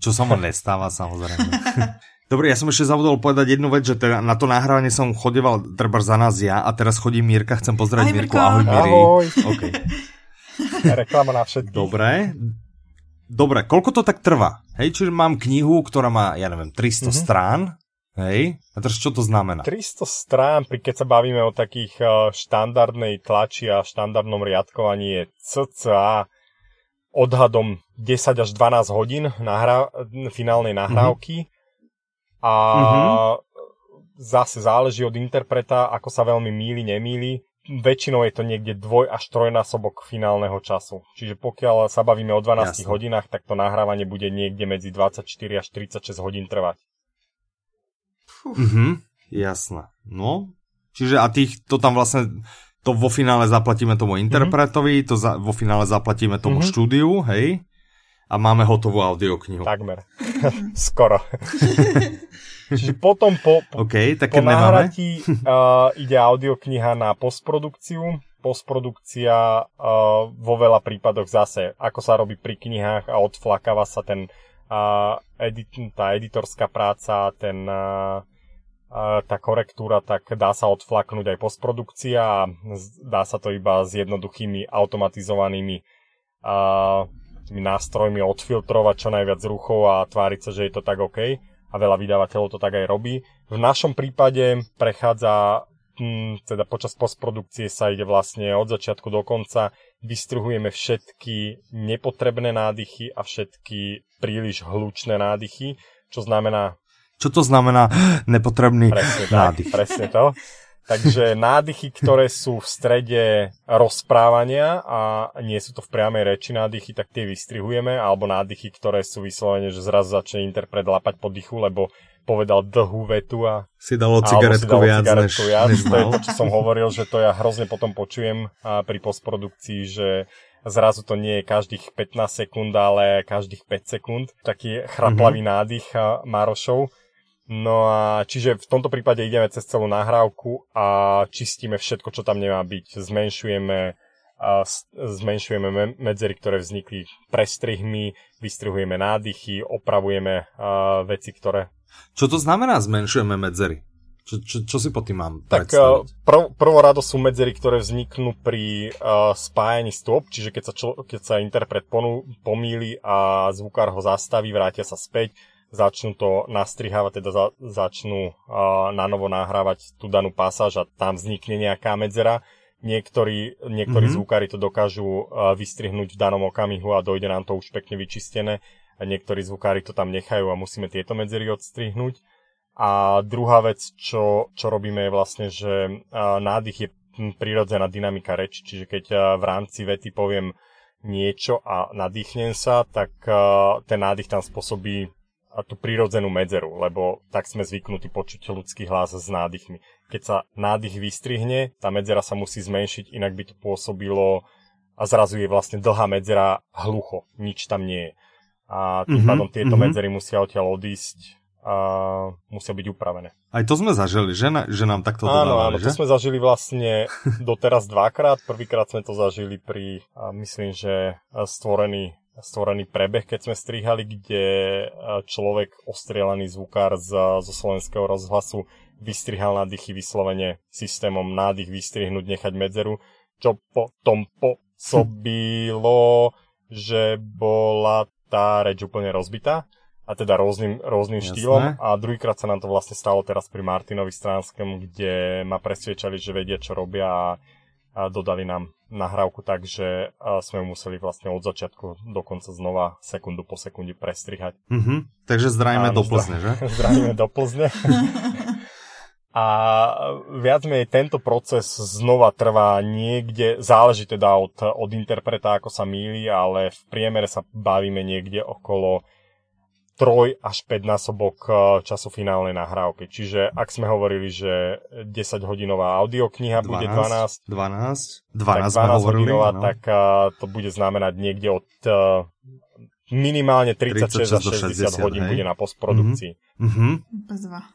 Speaker 1: Čo sa mu nestáva, samozrejme. <laughs> Dobre, ja som ešte zavodol povedať jednu vec, že teda na to nahrávanie som chodeval treba za nás ja a teraz chodí Mírka, chcem pozdraviť Mirku. Ahoj, Miri.
Speaker 3: Ahoj. Okay. Reklama na všetky.
Speaker 1: Dobre. Dobre, koľko to tak trvá? Hej, čiže mám knihu, ktorá má, ja neviem, 300 mm-hmm. strán. Hej, a teraz čo to znamená?
Speaker 3: 300 strán, keď sa bavíme o takých e, štandardnej tlači a štandardnom riadkovaní je cca odhadom 10 až 12 hodín nahra- finálnej nahrávky mm-hmm. a mm-hmm. zase záleží od interpreta, ako sa veľmi míli, nemíli. Väčšinou je to niekde dvoj až trojnásobok finálneho času. Čiže pokiaľ sa bavíme o 12 Jasne. hodinách, tak to nahrávanie bude niekde medzi 24 až 36 hodín trvať.
Speaker 1: Mhm, jasné. No, čiže a tých, to tam vlastne to vo finále zaplatíme tomu interpretovi, mm-hmm. to za, vo finále zaplatíme tomu mm-hmm. štúdiu, hej? A máme hotovú audioknihu.
Speaker 3: Takmer. <laughs> Skoro. <laughs> Čiže potom po, po,
Speaker 1: okay, tak
Speaker 3: po nahratí uh, ide audiokniha na postprodukciu. Postprodukcia uh, vo veľa prípadoch zase, ako sa robí pri knihách a odflakáva sa ten uh, edit, tá editorská práca, ten uh, tá korektúra, tak dá sa odflaknúť aj postprodukcia a dá sa to iba s jednoduchými automatizovanými uh, nástrojmi odfiltrovať čo najviac ruchov a tváriť sa, že je to tak OK a veľa vydávateľov to tak aj robí. V našom prípade prechádza hm, teda počas postprodukcie sa ide vlastne od začiatku do konca, vystruhujeme všetky nepotrebné nádychy a všetky príliš hlučné nádychy, čo znamená
Speaker 1: čo to znamená nepotrebný
Speaker 3: presne nádych? Tak, presne to. Takže nádychy, ktoré sú v strede rozprávania a nie sú to v priamej reči nádychy, tak tie vystrihujeme, alebo nádychy, ktoré sú vyslovene, že zrazu začne interpret lapať po dychu, lebo povedal dlhú vetu a...
Speaker 1: Si dalo cigaretku viac,
Speaker 3: než, viac. Než to je to, čo som hovoril, že to ja hrozne potom počujem pri postprodukcii, že zrazu to nie je každých 15 sekúnd, ale každých 5 sekúnd. Taký chraplavý mm-hmm. nádych Marošov No a čiže v tomto prípade ideme cez celú nahrávku a čistíme všetko, čo tam nemá byť. Zmenšujeme, a zmenšujeme medzery, ktoré vznikli prestrihmi, vystrihujeme nádychy, opravujeme a, veci, ktoré...
Speaker 1: Čo to znamená zmenšujeme medzery? Čo, čo, čo si po tým mám
Speaker 3: tak prv, prvorado sú medzery, ktoré vzniknú pri uh, spájaní stôp, čiže keď sa, čo, keď sa interpret ponú, pomýli a zvukár ho zastaví, vrátia sa späť, začnú to nastrihávať, teda za, začnú uh, na novo nahrávať tú danú pasáž a tam vznikne nejaká medzera. Niektorí, niektorí mm-hmm. zvukári to dokážu uh, vystrihnúť v danom okamihu a dojde nám to už pekne vyčistené. A niektorí zvukári to tam nechajú a musíme tieto medzery odstrihnúť. A druhá vec, čo, čo robíme je vlastne, že uh, nádych je prirodzená dynamika reči, čiže keď uh, v rámci vety poviem niečo a nadýchnem sa, tak uh, ten nádych tam spôsobí tú prírodzenú medzeru, lebo tak sme zvyknutí počuť ľudský hlas s nádychmi. Keď sa nádych vystrihne, tá medzera sa musí zmenšiť, inak by to pôsobilo a zrazu je vlastne dlhá medzera hlucho, nič tam nie je. A tým mm-hmm, pádom tieto mm-hmm. medzery musia odtiaľ odísť a musia byť upravené.
Speaker 1: Aj to sme zažili, že, na, že nám takto
Speaker 3: Áno,
Speaker 1: dodávali,
Speaker 3: áno, že? to sme zažili vlastne doteraz dvakrát. Prvýkrát sme to zažili pri, myslím, že stvorený stvorený prebeh, keď sme strihali, kde e, človek, ostrielaný zvukár z, zo slovenského rozhlasu, vystrihal nádychy vyslovene systémom nádych vystrihnúť, nechať medzeru, čo potom pôsobilo, že bola tá reč úplne rozbitá a teda rôznym, rôznym štýlom. A druhýkrát sa nám to vlastne stalo teraz pri Martinovi Stranskom, kde ma presviečali, že vedia, čo robia a, a dodali nám nahrávku tak, že sme ju museli vlastne od začiatku do konca znova sekundu po sekunde prestrihať.
Speaker 1: Mm-hmm. Takže zdrajme do Plzne, že?
Speaker 3: Zdrajme <laughs> do Plzne. A viac menej tento proces znova trvá niekde, záleží teda od, od interpreta, ako sa míli, ale v priemere sa bavíme niekde okolo troj až 5 násobok eh, času finálnej nahrávky. Čiže ak sme hovorili, že 10 hodinová audiokniha 12, bude 12,
Speaker 1: 12, 12, tak 12 hodinová,
Speaker 3: no. tak uh, to bude znamenať niekde od uh, minimálne 36 až 60, 60 hodín hej? bude na postprodukcii.
Speaker 1: Mm-hmm.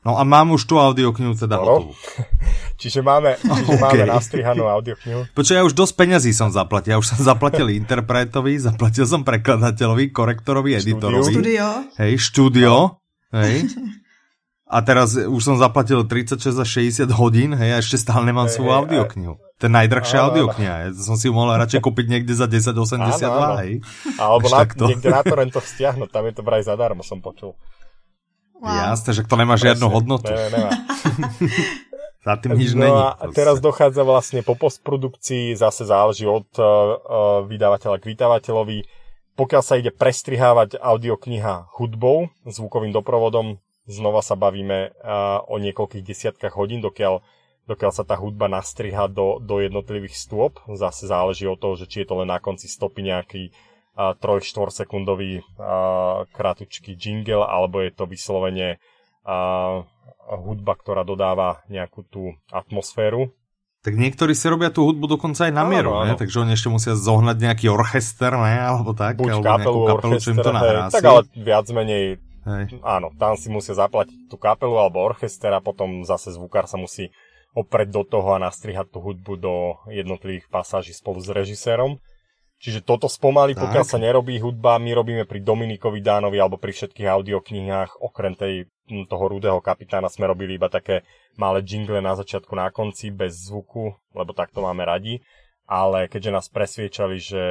Speaker 1: No a mám už tú audioknihu teda no. hotovú. <laughs>
Speaker 3: čiže máme, čiže okay. máme nastrihanú audioknihu.
Speaker 1: Počkaj, ja už dosť peňazí som zaplatil. Ja už som zaplatil <laughs> interpretovi, zaplatil som prekladateľovi, korektorovi, editorovi.
Speaker 2: Štúdio.
Speaker 1: Hej, štúdio. No. Hej. <laughs> A teraz už som zaplatil 36 za 60 hodín, hej, a ešte stále nemám hey, svoju audioknihu. To je najdrahšia audiokniha. Ja som si ju mohol radšej <laughs> kúpiť niekde za 10,82, hej.
Speaker 3: Alebo na, to... niekde na torrentoch stiahnuť, tam je to vraj zadarmo, som počul.
Speaker 1: Wow. Jasne, že to nemá Presne, žiadnu hodnotu.
Speaker 3: Ne, nemá. <laughs>
Speaker 1: Za tým nič no
Speaker 3: není. a teraz dochádza vlastne po postprodukcii, zase záleží od uh, vydavateľa k vydavateľovi. Pokiaľ sa ide prestrihávať audiokniha hudbou, zvukovým doprovodom, znova sa bavíme o niekoľkých desiatkách hodín, dokiaľ, dokiaľ sa tá hudba nastriha do, do jednotlivých stôp. Zase záleží od toho, že či je to len na konci stopy nejaký uh, 3-4 sekundový kratučký jingle, alebo je to vyslovene hudba, ktorá dodáva nejakú tú atmosféru
Speaker 1: Tak niektorí si robia tú hudbu dokonca aj na mieru, ne? takže oni ešte musia zohnať nejaký orchester, ne? alebo tak,
Speaker 3: Buď
Speaker 1: alebo
Speaker 3: kapelu,
Speaker 1: kapelu, čo im to nahrá.
Speaker 3: Tak ale viac menej, hej. áno, tam si musia zaplatiť tú kapelu alebo orchester a potom zase zvukár sa musí opreť do toho a nastrihať tú hudbu do jednotlivých pasáží spolu s režisérom. Čiže toto spomalí, pokiaľ sa nerobí hudba, my robíme pri Dominikovi Dánovi alebo pri všetkých audioknihách, okrem tej, toho rudého kapitána sme robili iba také malé jingle na začiatku, na konci, bez zvuku, lebo tak to máme radi. Ale keďže nás presviečali, že,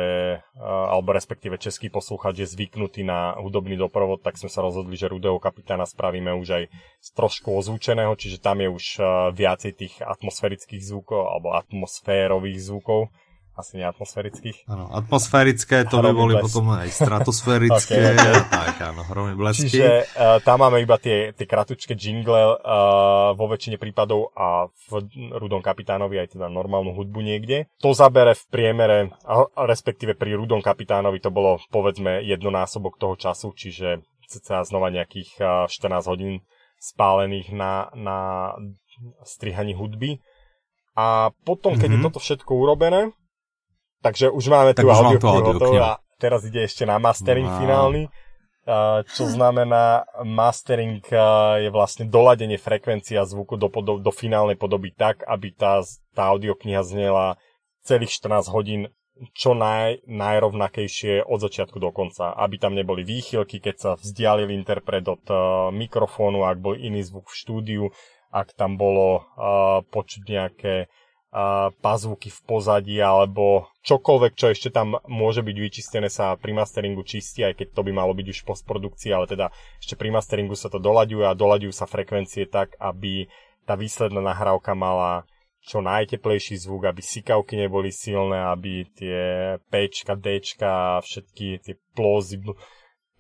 Speaker 3: alebo respektíve český poslúchač je zvyknutý na hudobný doprovod, tak sme sa rozhodli, že rudého kapitána spravíme už aj z trošku ozvučeného, čiže tam je už viacej tých atmosférických zvukov alebo atmosférových zvukov asi neatmosférických.
Speaker 1: Áno, atmosférické to by boli potom aj stratosférické. <laughs> okay, okay. Tak, áno, hromý blesky.
Speaker 3: Čiže uh, tam máme iba tie, tie kratučké jingle uh, vo väčšine prípadov a v Rudom kapitánovi aj teda normálnu hudbu niekde. To zabere v priemere, a, respektíve pri Rudom kapitánovi to bolo povedzme jednonásobok toho času, čiže cca znova nejakých uh, 14 hodín spálených na, na strihaní hudby. A potom, keď mm-hmm. je mhm. toto všetko urobené, Takže už máme tak tú audio, audio a teraz ide ešte na mastering no. finálny, čo znamená mastering je vlastne doladenie frekvencia zvuku do, do, do finálnej podoby tak, aby tá, tá audiokniha znela celých 14 hodín čo naj, najrovnakejšie od začiatku do konca. Aby tam neboli výchylky, keď sa vzdialil interpret od uh, mikrofónu, ak bol iný zvuk v štúdiu, ak tam bolo uh, počuť nejaké pazvuky v pozadí alebo čokoľvek, čo ešte tam môže byť vyčistené sa pri masteringu čistí, aj keď to by malo byť už v postprodukcii, ale teda ešte pri masteringu sa to doľaďuje a doľaďujú sa frekvencie tak, aby tá výsledná nahrávka mala čo najteplejší zvuk, aby sikavky neboli silné, aby tie Pčka, Dčka, všetky tie plózy,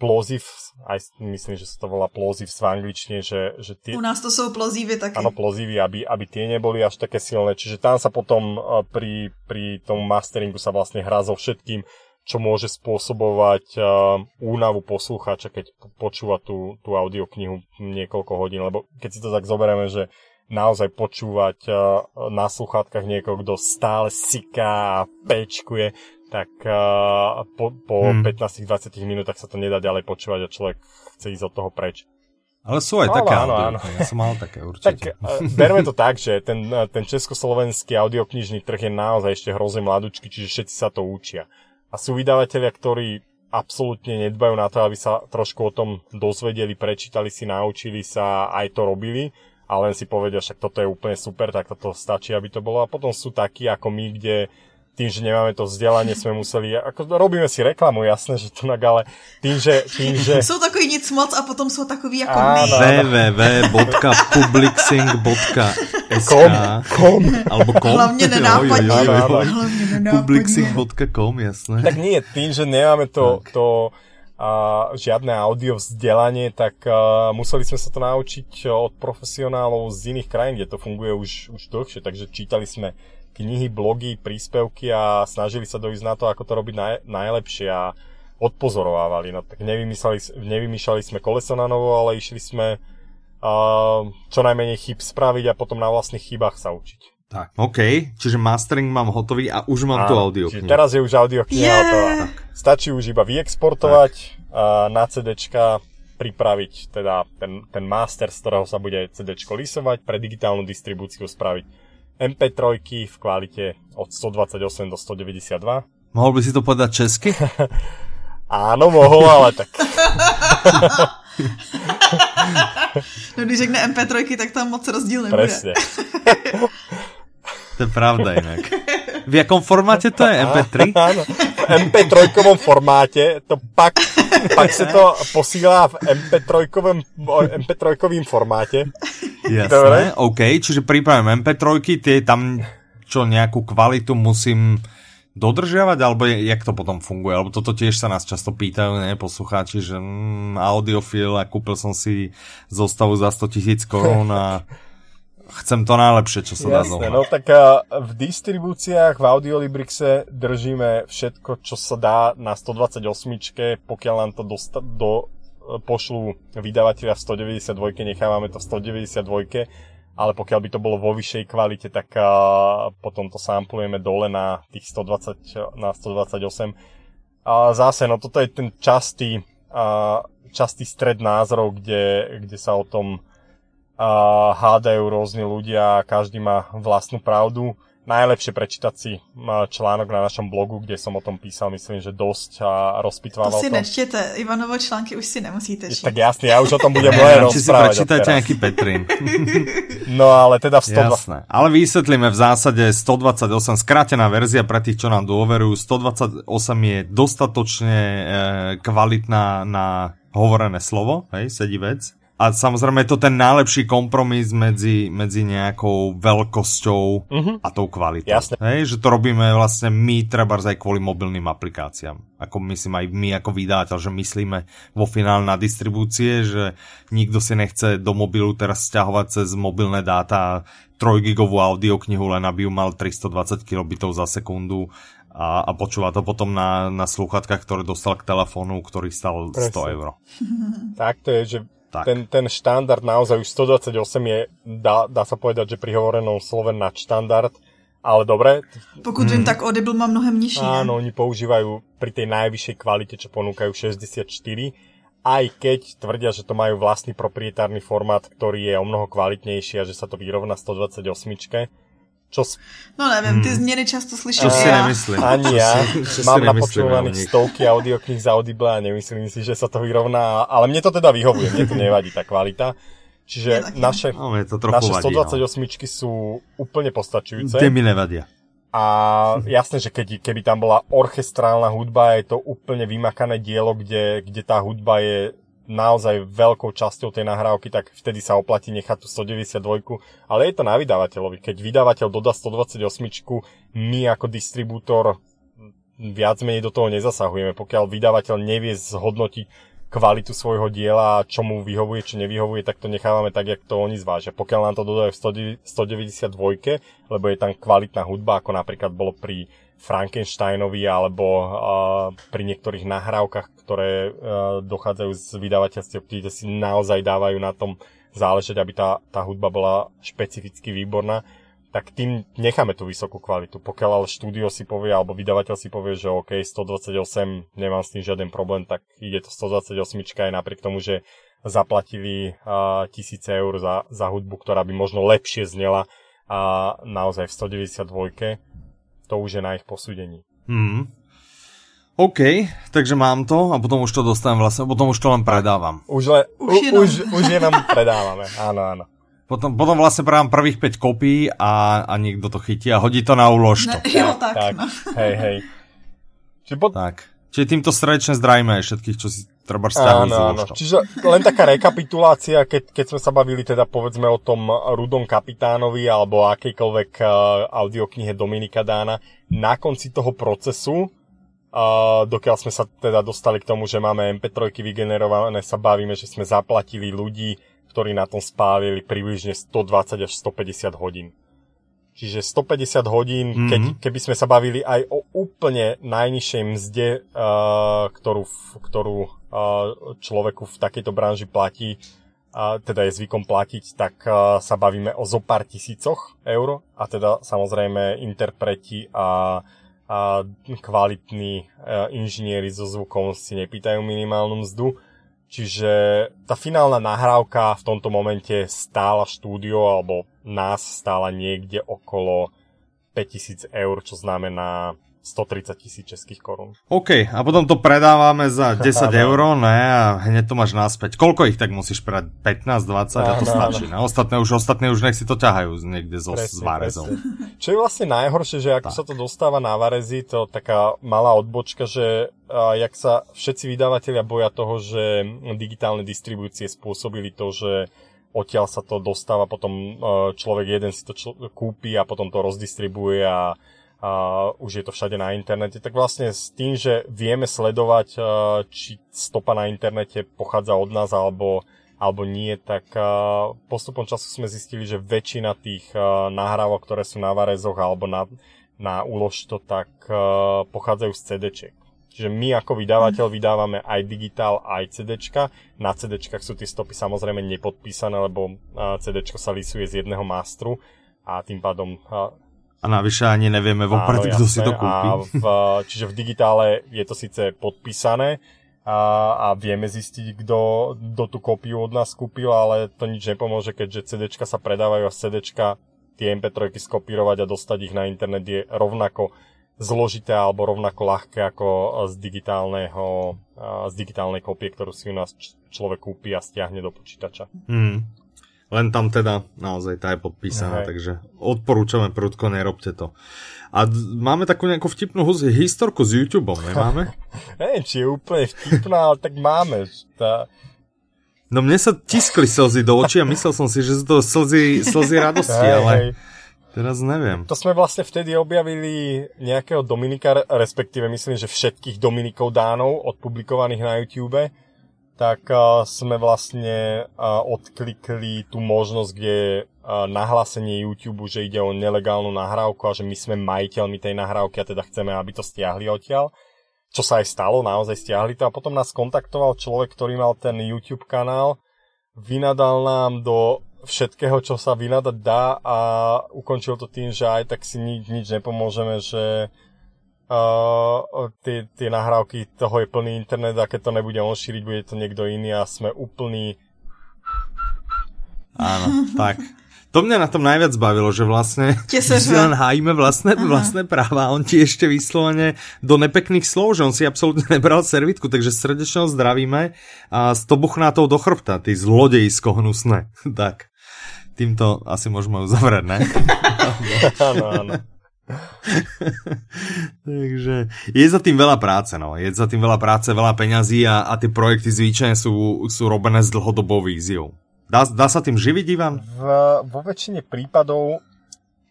Speaker 3: plosive, aj myslím, že sa to volá plosive v angličtine, že, že
Speaker 2: tie... U nás to sú plozívy také.
Speaker 3: Áno, plozívy, aby, aby tie neboli až také silné. Čiže tam sa potom e, pri, pri tom masteringu sa vlastne hrá so všetkým, čo môže spôsobovať uh, únavu poslucháča, keď počúva tú, tú audioknihu niekoľko hodín. Lebo keď si to tak zoberieme, že naozaj počúvať uh, na sluchátkach niekoho, kto stále siká a pečkuje, tak uh, po, po hmm. 15-20 minútach sa to nedá ďalej počúvať a človek chce ísť od toho preč.
Speaker 1: Ale sú aj Ale také áno, áno. ja som mal také <laughs> určite.
Speaker 3: Tak uh, berme to tak, že ten, ten československý audioknižný trh je naozaj ešte hrozne mladúčky, čiže všetci sa to učia. A sú vydavatelia, ktorí absolútne nedbajú na to, aby sa trošku o tom dozvedeli, prečítali si, naučili sa, aj to robili a len si povedia, však toto je úplne super, tak toto stačí, aby to bolo. A potom sú takí ako my, kde tým, že nemáme to vzdelanie, sme museli, ako robíme si reklamu, jasné, že to ale tým, že... Tým, že...
Speaker 2: Jsou takový nic moc a potom jsou takový jako my.
Speaker 1: www.publixing.sk
Speaker 3: kom,
Speaker 1: Alebo kom.
Speaker 2: Hlavně nenápadně. Hlavně
Speaker 1: nenápadně. Publixing.com, jasné.
Speaker 3: Tak nie, tým, že nemáme to, to a žiadne audio vzdelanie, tak uh, museli sme sa to naučiť od profesionálov z iných krajín, kde to funguje už, už dlhšie, takže čítali sme knihy, blogy, príspevky a snažili sa dojsť na to, ako to robiť naj, najlepšie a odpozorovávali. No tak nevymýšľali, sme koleso na novo, ale išli sme uh, čo najmenej chyb spraviť a potom na vlastných chybách sa učiť.
Speaker 1: Tak, OK, čiže mastering mám hotový a už mám a, tu audio.
Speaker 3: Čiže teraz je už audio kniha yeah. hotová. Stačí už iba vyexportovať uh, na CDčka, pripraviť teda ten, ten master, z ktorého sa bude CDčko lisovať, pre digitálnu distribúciu spraviť MP3 v kvalite od 128 do 192.
Speaker 1: Mohol by si to povedať česky? <laughs>
Speaker 3: Áno, mohol, ale tak... <laughs>
Speaker 2: no když řekne MP3, tak tam moc rozdíl nebude.
Speaker 3: Presne. <laughs>
Speaker 1: to je pravda inak. V jakom formáte to je MP3?
Speaker 3: Áno, v MP3 formáte to pak, pak se to posílá v MP3, MP3 formáte
Speaker 1: Jasné, Dobre. OK, čiže pripravím MP3, tie tam čo nejakú kvalitu musím dodržiavať, alebo jak to potom funguje? Alebo toto tiež sa nás často pýtajú, ne, poslucháči, že mm, audiofil a kúpil som si zostavu za 100 tisíc korún a chcem to najlepšie, čo sa Jasné, dá zohnať.
Speaker 3: no tak a, v distribúciách v Audiolibrixe držíme všetko, čo sa dá na 128, pokiaľ nám to dosta- do, pošlú vydavateľa v 192, nechávame to v 192 ale pokiaľ by to bolo vo vyššej kvalite, tak uh, potom to samplujeme dole na tých 120, na 128. A zase, no toto je ten častý, uh, častý stred názorov, kde, kde sa o tom hádajú rôzni ľudia a každý má vlastnú pravdu najlepšie prečítať si článok na našom blogu, kde som o tom písal, myslím, že dosť a rozpitvával
Speaker 2: to. si to. nečtěte, Ivanovo články už si nemusíte čítať.
Speaker 3: Tak jasne, ja už o tom budem <laughs> moje rozprávať.
Speaker 1: si prečítajte nejaký Petrin. <laughs>
Speaker 3: no ale teda v
Speaker 1: 120. Jasné. Ale vysvetlíme v zásade 128, skrátená verzia pre tých, čo nám dôverujú. 128 je dostatočne e, kvalitná na hovorené slovo, hej, sedí vec a samozrejme je to ten najlepší kompromis medzi, medzi nejakou veľkosťou uh-huh. a tou kvalitou.
Speaker 3: Jasne.
Speaker 1: Hej, že to robíme vlastne my, treba aj kvôli mobilným aplikáciám. Ako myslím aj my ako vydávateľ, že myslíme vo finále na distribúcie, že nikto si nechce do mobilu teraz stiahovať cez mobilné dáta 3 gigovú audioknihu, len aby ju mal 320 kilobitov za sekundu a, a počúva to potom na, na sluchatkách, ktoré dostal k telefónu, ktorý stal Presne. 100 eur.
Speaker 3: Tak to je, že tak. Ten, ten štandard naozaj už 128 je, dá, dá sa povedať, že pri hovorenom slove nadštandard, ale dobre.
Speaker 2: Pokud vím, hmm. tak Audible má mnohem nižší.
Speaker 3: Áno, ne? oni používajú pri tej najvyššej kvalite, čo ponúkajú 64, aj keď tvrdia, že to majú vlastný proprietárny formát, ktorý je o mnoho kvalitnejší a že sa to vyrovná 128. Čo...
Speaker 2: No neviem, ty hmm. změny často slyším.
Speaker 1: Čo si nemyslím.
Speaker 3: Ani ja. Mám napočúvaných stovky audiokníh za Audible a nemyslím si, že sa to vyrovná, ale mne to teda vyhovuje, mne to nevadí tá kvalita. Čiže naše,
Speaker 1: no, to
Speaker 3: naše
Speaker 1: vadí,
Speaker 3: 128 no. sú úplne postačujúce.
Speaker 1: Tie mi nevadia.
Speaker 3: A jasné, že keď, keby tam bola orchestrálna hudba, je to úplne vymakané dielo, kde, kde tá hudba je naozaj veľkou časťou tej nahrávky, tak vtedy sa oplatí nechať tú 192, ale je to na vydavateľovi. Keď vydavateľ dodá 128, my ako distribútor viac menej do toho nezasahujeme. Pokiaľ vydavateľ nevie zhodnotiť kvalitu svojho diela čo mu vyhovuje, či nevyhovuje, tak to nechávame tak, jak to oni zvážia. Pokiaľ nám to dodajú v 192, lebo je tam kvalitná hudba, ako napríklad bolo pri Frankensteinovi alebo uh, pri niektorých nahrávkach, ktoré uh, dochádzajú z vydavateľstiev, kde si naozaj dávajú na tom záležať, aby tá, tá hudba bola špecificky výborná, tak tým necháme tú vysokú kvalitu. Pokiaľ ale štúdio si povie, alebo vydavateľ si povie, že OK, 128, nemám s tým žiaden problém, tak ide to 128 aj napriek tomu, že zaplatili uh, tisíce eur za, za hudbu, ktorá by možno lepšie znela a naozaj v 192 to už je na ich posúdení.
Speaker 1: Hmm. OK, takže mám to a potom už to dostanem vlastne, potom už to len predávam.
Speaker 3: Už, le, už, u, už, už jenom predávame, áno, áno.
Speaker 1: Potom, potom vlastne predám prvých 5 kopí a, a niekto to chytí a hodí to na úlož to.
Speaker 2: Ne, jo, tak,
Speaker 3: tak
Speaker 2: no.
Speaker 3: hej, hej.
Speaker 1: Čiže pot... Tak. Čiže týmto srdečne zdravíme aj všetkých, čo si treba áno, áno.
Speaker 3: Čiže len taká rekapitulácia, keď, keď sme sa bavili teda povedzme o tom Rudom kapitánovi alebo akejkoľvek uh, audioknihe Dominika Dána, na konci toho procesu, uh, dokiaľ sme sa teda dostali k tomu, že máme MP3 vygenerované, sa bavíme, že sme zaplatili ľudí, ktorí na tom spálili približne 120 až 150 hodín. Čiže 150 hodín, mm-hmm. keď, keby sme sa bavili aj o úplne najnižšej mzde, uh, ktorú, ktorú človeku v takejto branži platí, teda je zvykom platiť, tak uh, sa bavíme o zo pár tisícoch eur a teda samozrejme interpreti a, a kvalitní uh, inžinieri so zvukom si nepýtajú minimálnu mzdu. Čiže tá finálna nahrávka v tomto momente stála štúdio alebo nás stála niekde okolo 5000 eur, čo znamená 130 tisíc českých korún.
Speaker 1: OK, a potom to predávame za <laughs> 10 eur, ne, a hneď to máš naspäť. Koľko ich tak musíš predať? 15, 20 a to stačí. Na ostatné už, ostatné už nech si to ťahajú niekde zo, presne, s Varezom.
Speaker 3: Čo je vlastne najhoršie, že ako tak. sa to dostáva na Varezi, to taká malá odbočka, že a, jak sa všetci vydavatelia boja toho, že digitálne distribúcie spôsobili to, že odtiaľ sa to dostáva, potom e, človek jeden si to čl- kúpi a potom to rozdistribuje a a už je to všade na internete, tak vlastne s tým, že vieme sledovať, či stopa na internete pochádza od nás alebo, alebo nie, tak postupom času sme zistili, že väčšina tých nahrávok, ktoré sú na Varezoch alebo na, na úlož to, tak pochádzajú z cd Čiže my ako vydavateľ vydávame aj digitál, aj CDčka. Na CDčkách sú tie stopy samozrejme nepodpísané, lebo CDčko sa lisuje z jedného mastru a tým pádom...
Speaker 1: A navyše ani nevieme vopred, kto si to kúpi. A
Speaker 3: v, čiže v digitále je to síce podpísané, a, a vieme zistiť, kto, kto tú kópiu od nás kúpil, ale to nič nepomôže, keďže CDčka sa predávajú a CDčka tie MP3 skopírovať a dostať ich na internet je rovnako zložité alebo rovnako ľahké ako z, digitálneho, z digitálnej kopie, ktorú si u nás človek kúpi a stiahne do počítača.
Speaker 1: Hmm. Len tam teda naozaj tá je podpísaná, Hej. takže odporúčame prudko, nerobte to. A máme takú nejakú vtipnú historku s YouTubeom, nemáme? <laughs>
Speaker 3: Neviem, či je úplne vtipná, ale tak máme. Tá...
Speaker 1: No mne sa tiskli slzy do očí a myslel som si, že sú to slzy, slzy radosti, hej, ale... Hej. Teraz neviem.
Speaker 3: To sme vlastne vtedy objavili nejakého Dominika, respektíve myslím, že všetkých Dominikov Dánov odpublikovaných na YouTube, tak sme vlastne odklikli tú možnosť, kde je nahlásenie YouTube, že ide o nelegálnu nahrávku a že my sme majiteľmi tej nahrávky a teda chceme, aby to stiahli odtiaľ. Čo sa aj stalo, naozaj stiahli to a potom nás kontaktoval človek, ktorý mal ten YouTube kanál, vynadal nám do všetkého, čo sa vynadať dá a ukončil to tým, že aj tak si nič, nič nepomôžeme, že uh, tie, tie nahrávky toho je plný internet a keď to nebude on šíriť, bude to niekto iný a sme úplný
Speaker 1: Áno, tak. To mňa na tom najviac bavilo, že vlastne si <laughs> len hájime vlastné, vlastné práva a on ti ešte vyslovene do nepekných slov, že on si absolútne <laughs> nebral servitku, takže srdečne zdravíme a s to buchnátou do chrbta, ty zlodejisko hnusné. <laughs> tak, týmto asi môžeme uzavrieť, ne?
Speaker 3: áno, áno. <laughs>
Speaker 1: Takže je za tým veľa práce, no. Je za tým veľa práce, veľa peňazí a, a tie projekty zvyčajne sú, sú robené s dlhodobou víziou. Dá, dá sa tým živiť, Ivan?
Speaker 3: V, vo väčšine prípadov,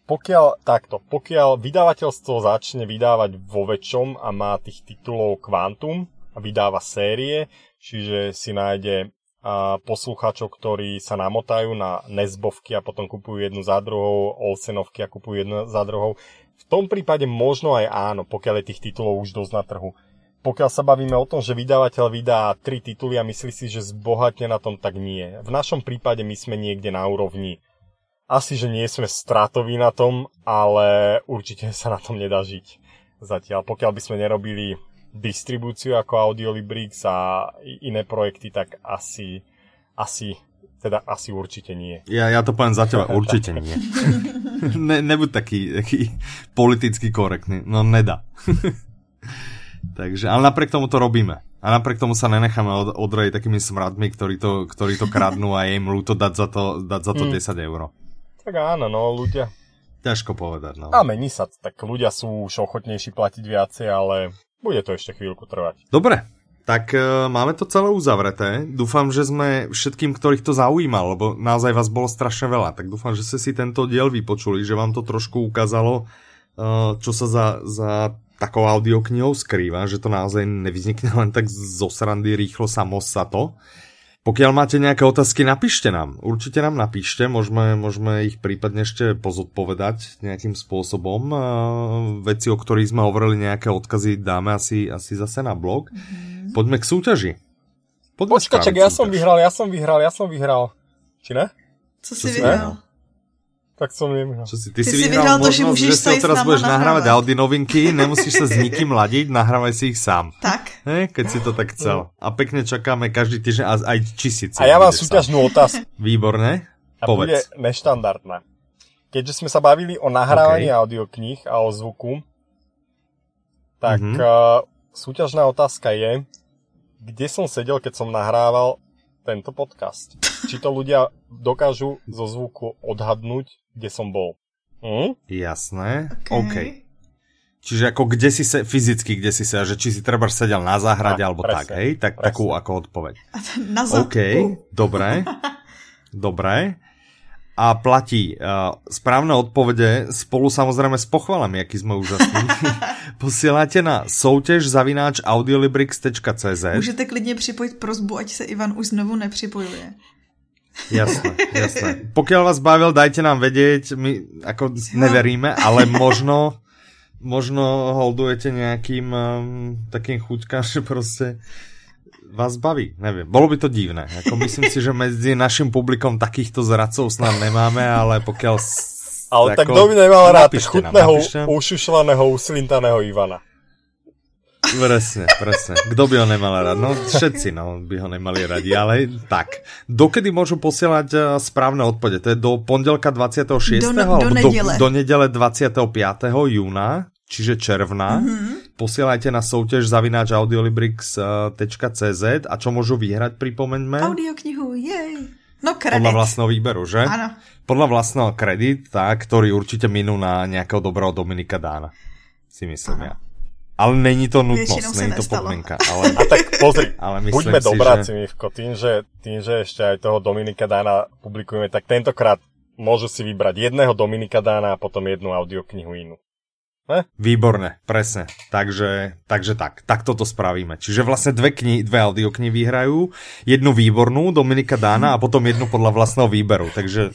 Speaker 3: pokiaľ takto, pokiaľ vydavateľstvo začne vydávať vo väčšom a má tých titulov kvantum a vydáva série, čiže si nájde a poslucháčov, ktorí sa namotajú na Nesbovky a potom kupujú jednu za druhou, Olsenovky a kupujú jednu za druhou. V tom prípade možno aj áno, pokiaľ je tých titulov už dosť na trhu pokiaľ sa bavíme o tom, že vydavateľ vydá tri tituly a myslí si, že zbohatne na tom, tak nie. V našom prípade my sme niekde na úrovni. Asi, že nie sme stratoví na tom, ale určite sa na tom nedá žiť zatiaľ. Pokiaľ by sme nerobili distribúciu ako Audiolibrix a iné projekty, tak asi, asi teda asi určite nie.
Speaker 1: Ja, ja to poviem za teba, <laughs> určite nie. <laughs> ne, nebuď taký, taký politicky korektný. No nedá. <laughs> Takže, ale napriek tomu to robíme. A napriek tomu sa nenecháme od, odrojiť takými smradmi, ktorí to, ktorí to kradnú a je im ľúto dať za to, dať za to mm. 10 eur.
Speaker 3: Tak áno, no ľudia.
Speaker 1: Ťažko povedať, no.
Speaker 3: A mení sa, tak ľudia sú už ochotnejší platiť viacej, ale bude to ešte chvíľku trvať.
Speaker 1: Dobre, tak uh, máme to celé uzavreté. Dúfam, že sme všetkým, ktorých to zaujímalo, lebo naozaj vás bolo strašne veľa. Tak dúfam, že ste si tento diel vypočuli, že vám to trošku ukázalo, uh, čo sa za, za takou audioknihou skrýva, že to naozaj nevyznikne len tak zo srandy rýchlo samo sa to. Pokiaľ máte nejaké otázky, napíšte nám. Určite nám napíšte, môžeme, môžeme ich prípadne ešte pozodpovedať nejakým spôsobom. Veci, o ktorých sme hovorili, nejaké odkazy dáme asi, asi zase na blog. Mm-hmm. Poďme k súťaži.
Speaker 3: Počkaj, čak, ja som vyhral, ja som vyhral, ja som vyhral. Či ne?
Speaker 2: Co si vyhral?
Speaker 3: Tak som nevyhral.
Speaker 1: Čo si, ty, ty si, si vyhral, vyhral možnosť, že si teraz budeš nahrávať Audi novinky, nemusíš sa s nikým ladiť, nahrávaj si ich sám.
Speaker 2: Tak.
Speaker 1: He, keď si to tak chcel. A pekne čakáme každý týždeň a aj či
Speaker 3: A ja mám súťažnú otázku.
Speaker 1: Výborné.
Speaker 3: A Povedz. bude neštandardná. Keďže sme sa bavili o nahrávaní okay. audiokníh a o zvuku, tak mm-hmm. uh, súťažná otázka je, kde som sedel, keď som nahrával tento podcast. Či to ľudia dokážu zo zvuku odhadnúť, kde som bol. Hm?
Speaker 1: Jasné, OK. okay. Čiže ako kde si sa, fyzicky kde si sa, že či si treba sedel na záhrade, alebo presne, tak, hej? Tak, presne. takú ako odpoveď.
Speaker 2: Na zadku.
Speaker 1: OK, dobre. dobre. A platí uh, správne odpovede spolu samozrejme s pochvalami, aký sme úžasní. <laughs> Posielate na soutěž zavináč audiolibrix.cz
Speaker 2: Můžete klidně připojit prozbu, ať se Ivan už znovu nepřipojuje.
Speaker 1: Jasné, <laughs> jasné. Pokiaľ vás bavil, dajte nám vedieť, my ako neveríme, ale možno, možno holdujete nejakým um, takým chuťkám, že proste vás baví, neviem. Bolo by to divné. Ako myslím si, že medzi našim publikom takýchto zradcov snad nemáme, ale pokiaľ...
Speaker 3: Ale tak kto by nemal rád chutného, ušušlaného, uslintaného Ivana?
Speaker 1: Presne, presne. Kto by ho nemal rád? No všetci no, by ho nemali radi, ale tak. Dokedy môžu posielať uh, správne odpovede? To je do pondelka 26. Do,
Speaker 2: do
Speaker 1: alebo
Speaker 2: nedele.
Speaker 1: Do, do nedele 25. júna, čiže června. Mm-hmm. Posielajte na soutěž zavináč audiolibrix.cz a čo môžu vyhrať, pripomeňme?
Speaker 2: Audioknihu, jej. No kredit.
Speaker 1: Podľa vlastného výberu, že?
Speaker 2: Áno.
Speaker 1: Podľa vlastného kredit, tak, ktorý určite minú na nejakého dobrého Dominika Dána. Si myslím ja. Ale není to nutnosť, není to podmienka. <laughs> Ale...
Speaker 3: A tak pozri, <laughs>
Speaker 1: ale
Speaker 3: buďme
Speaker 1: si,
Speaker 3: dobráci,
Speaker 1: že...
Speaker 3: Mivko, tým že, tým, že ešte aj toho Dominika Dána publikujeme, tak tentokrát môžu si vybrať jedného Dominika Dána a potom jednu audioknihu inú.
Speaker 1: Ne? Výborné, presne. Takže, takže tak, tak toto spravíme. Čiže vlastne dve, kni- dve audioknihy vyhrajú, jednu výbornú Dominika Dána a potom jednu podľa vlastného výberu. Takže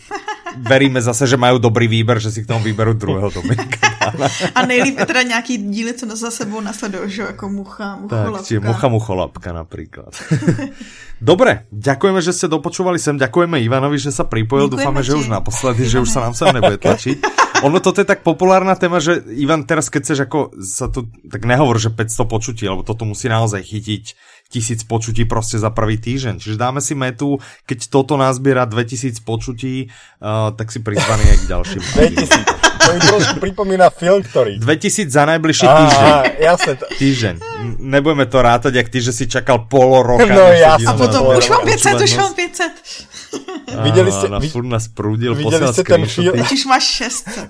Speaker 1: veríme zase, že majú dobrý výber, že si k tomu vyberú druhého Dominika Dána.
Speaker 2: A nejlíp teda nějaký díly, co za sebou nasledujú, že jako mucha, mucholapka.
Speaker 1: Tak, mucha, mucholapka napríklad. <laughs> Dobre, ďakujeme, že ste dopočúvali sem, ďakujeme Ivanovi, že sa pripojil,
Speaker 2: Ďakujeme
Speaker 1: dúfame,
Speaker 2: ti.
Speaker 1: že už naposledy, že už sa nám sem <laughs> nebude tlačiť. Ono toto je tak populárna téma, že Ivan, teraz keď chceš ako sa tu, tak nehovor, že 500 počutí, lebo toto musí naozaj chytiť tisíc počutí proste za prvý týždeň. Čiže dáme si metu, keď toto nazbiera 2000 počutí, uh, tak si prizvaný aj k ďalším.
Speaker 3: 2000. To mi trošku pripomína film, ktorý...
Speaker 1: 2000 za najbližší týždeň.
Speaker 3: á, jasne. To...
Speaker 1: Týždeň. Nebudeme to rátať, jak ty, že si čakal polo roka.
Speaker 3: No jasne.
Speaker 2: A potom
Speaker 1: na
Speaker 2: už mám 500, už
Speaker 1: počúvanosť.
Speaker 2: mám 500.
Speaker 3: Videli ste-
Speaker 1: Áno,
Speaker 3: vid-
Speaker 1: furt nás prúdil,
Speaker 3: videli ste ten film?
Speaker 2: Už máš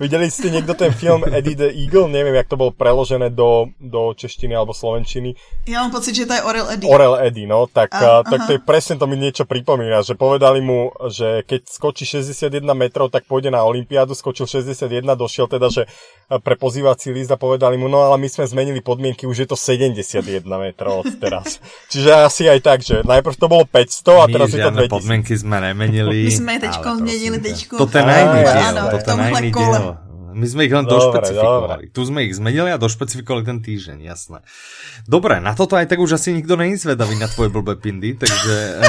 Speaker 2: 600.
Speaker 3: Videli ste niekto ten film Eddie the Eagle? Neviem, jak to bolo preložené do, do češtiny alebo slovenčiny.
Speaker 2: Já mám pocit, že to je Orel Eddie.
Speaker 3: Orel Eddie, no, tak,
Speaker 2: A-
Speaker 3: tak to je presne to mi niečo pripomína, že povedali mu, že keď skočí 61 metrov, tak pôjde na Olympiádu, skočil 61, došiel teda, že pre pozývací list a povedali mu, no ale my sme zmenili podmienky, už je to 71 metrov od teraz. <laughs> Čiže asi aj tak, že najprv to bolo 500 a
Speaker 1: My
Speaker 3: teraz je to
Speaker 1: žiadne
Speaker 3: 2000.
Speaker 1: podmienky sme nemenili.
Speaker 2: My sme teďko
Speaker 1: ale
Speaker 2: zmenili teďko.
Speaker 1: Toto je
Speaker 3: Á,
Speaker 1: na iný
Speaker 3: jasné.
Speaker 1: diel.
Speaker 2: Áno, v tomhle kole.
Speaker 1: My sme ich len
Speaker 3: Dobre,
Speaker 1: došpecifikovali. Tu sme ich zmenili a došpecifikovali ten týždeň, jasné. Dobre, na toto aj tak už asi nikto není zvedavý na tvoje blbé pindy, takže...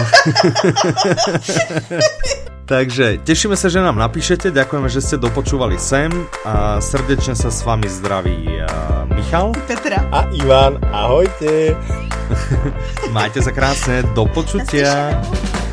Speaker 1: <laughs> takže tešíme sa, že nám napíšete, ďakujeme, že ste dopočúvali sem a srdečne sa s vami zdraví uh, Michal.
Speaker 2: Petra.
Speaker 3: A Ivan, ahojte. <laughs>
Speaker 1: Majte sa krásne, do počutia.
Speaker 2: Naslyšenou.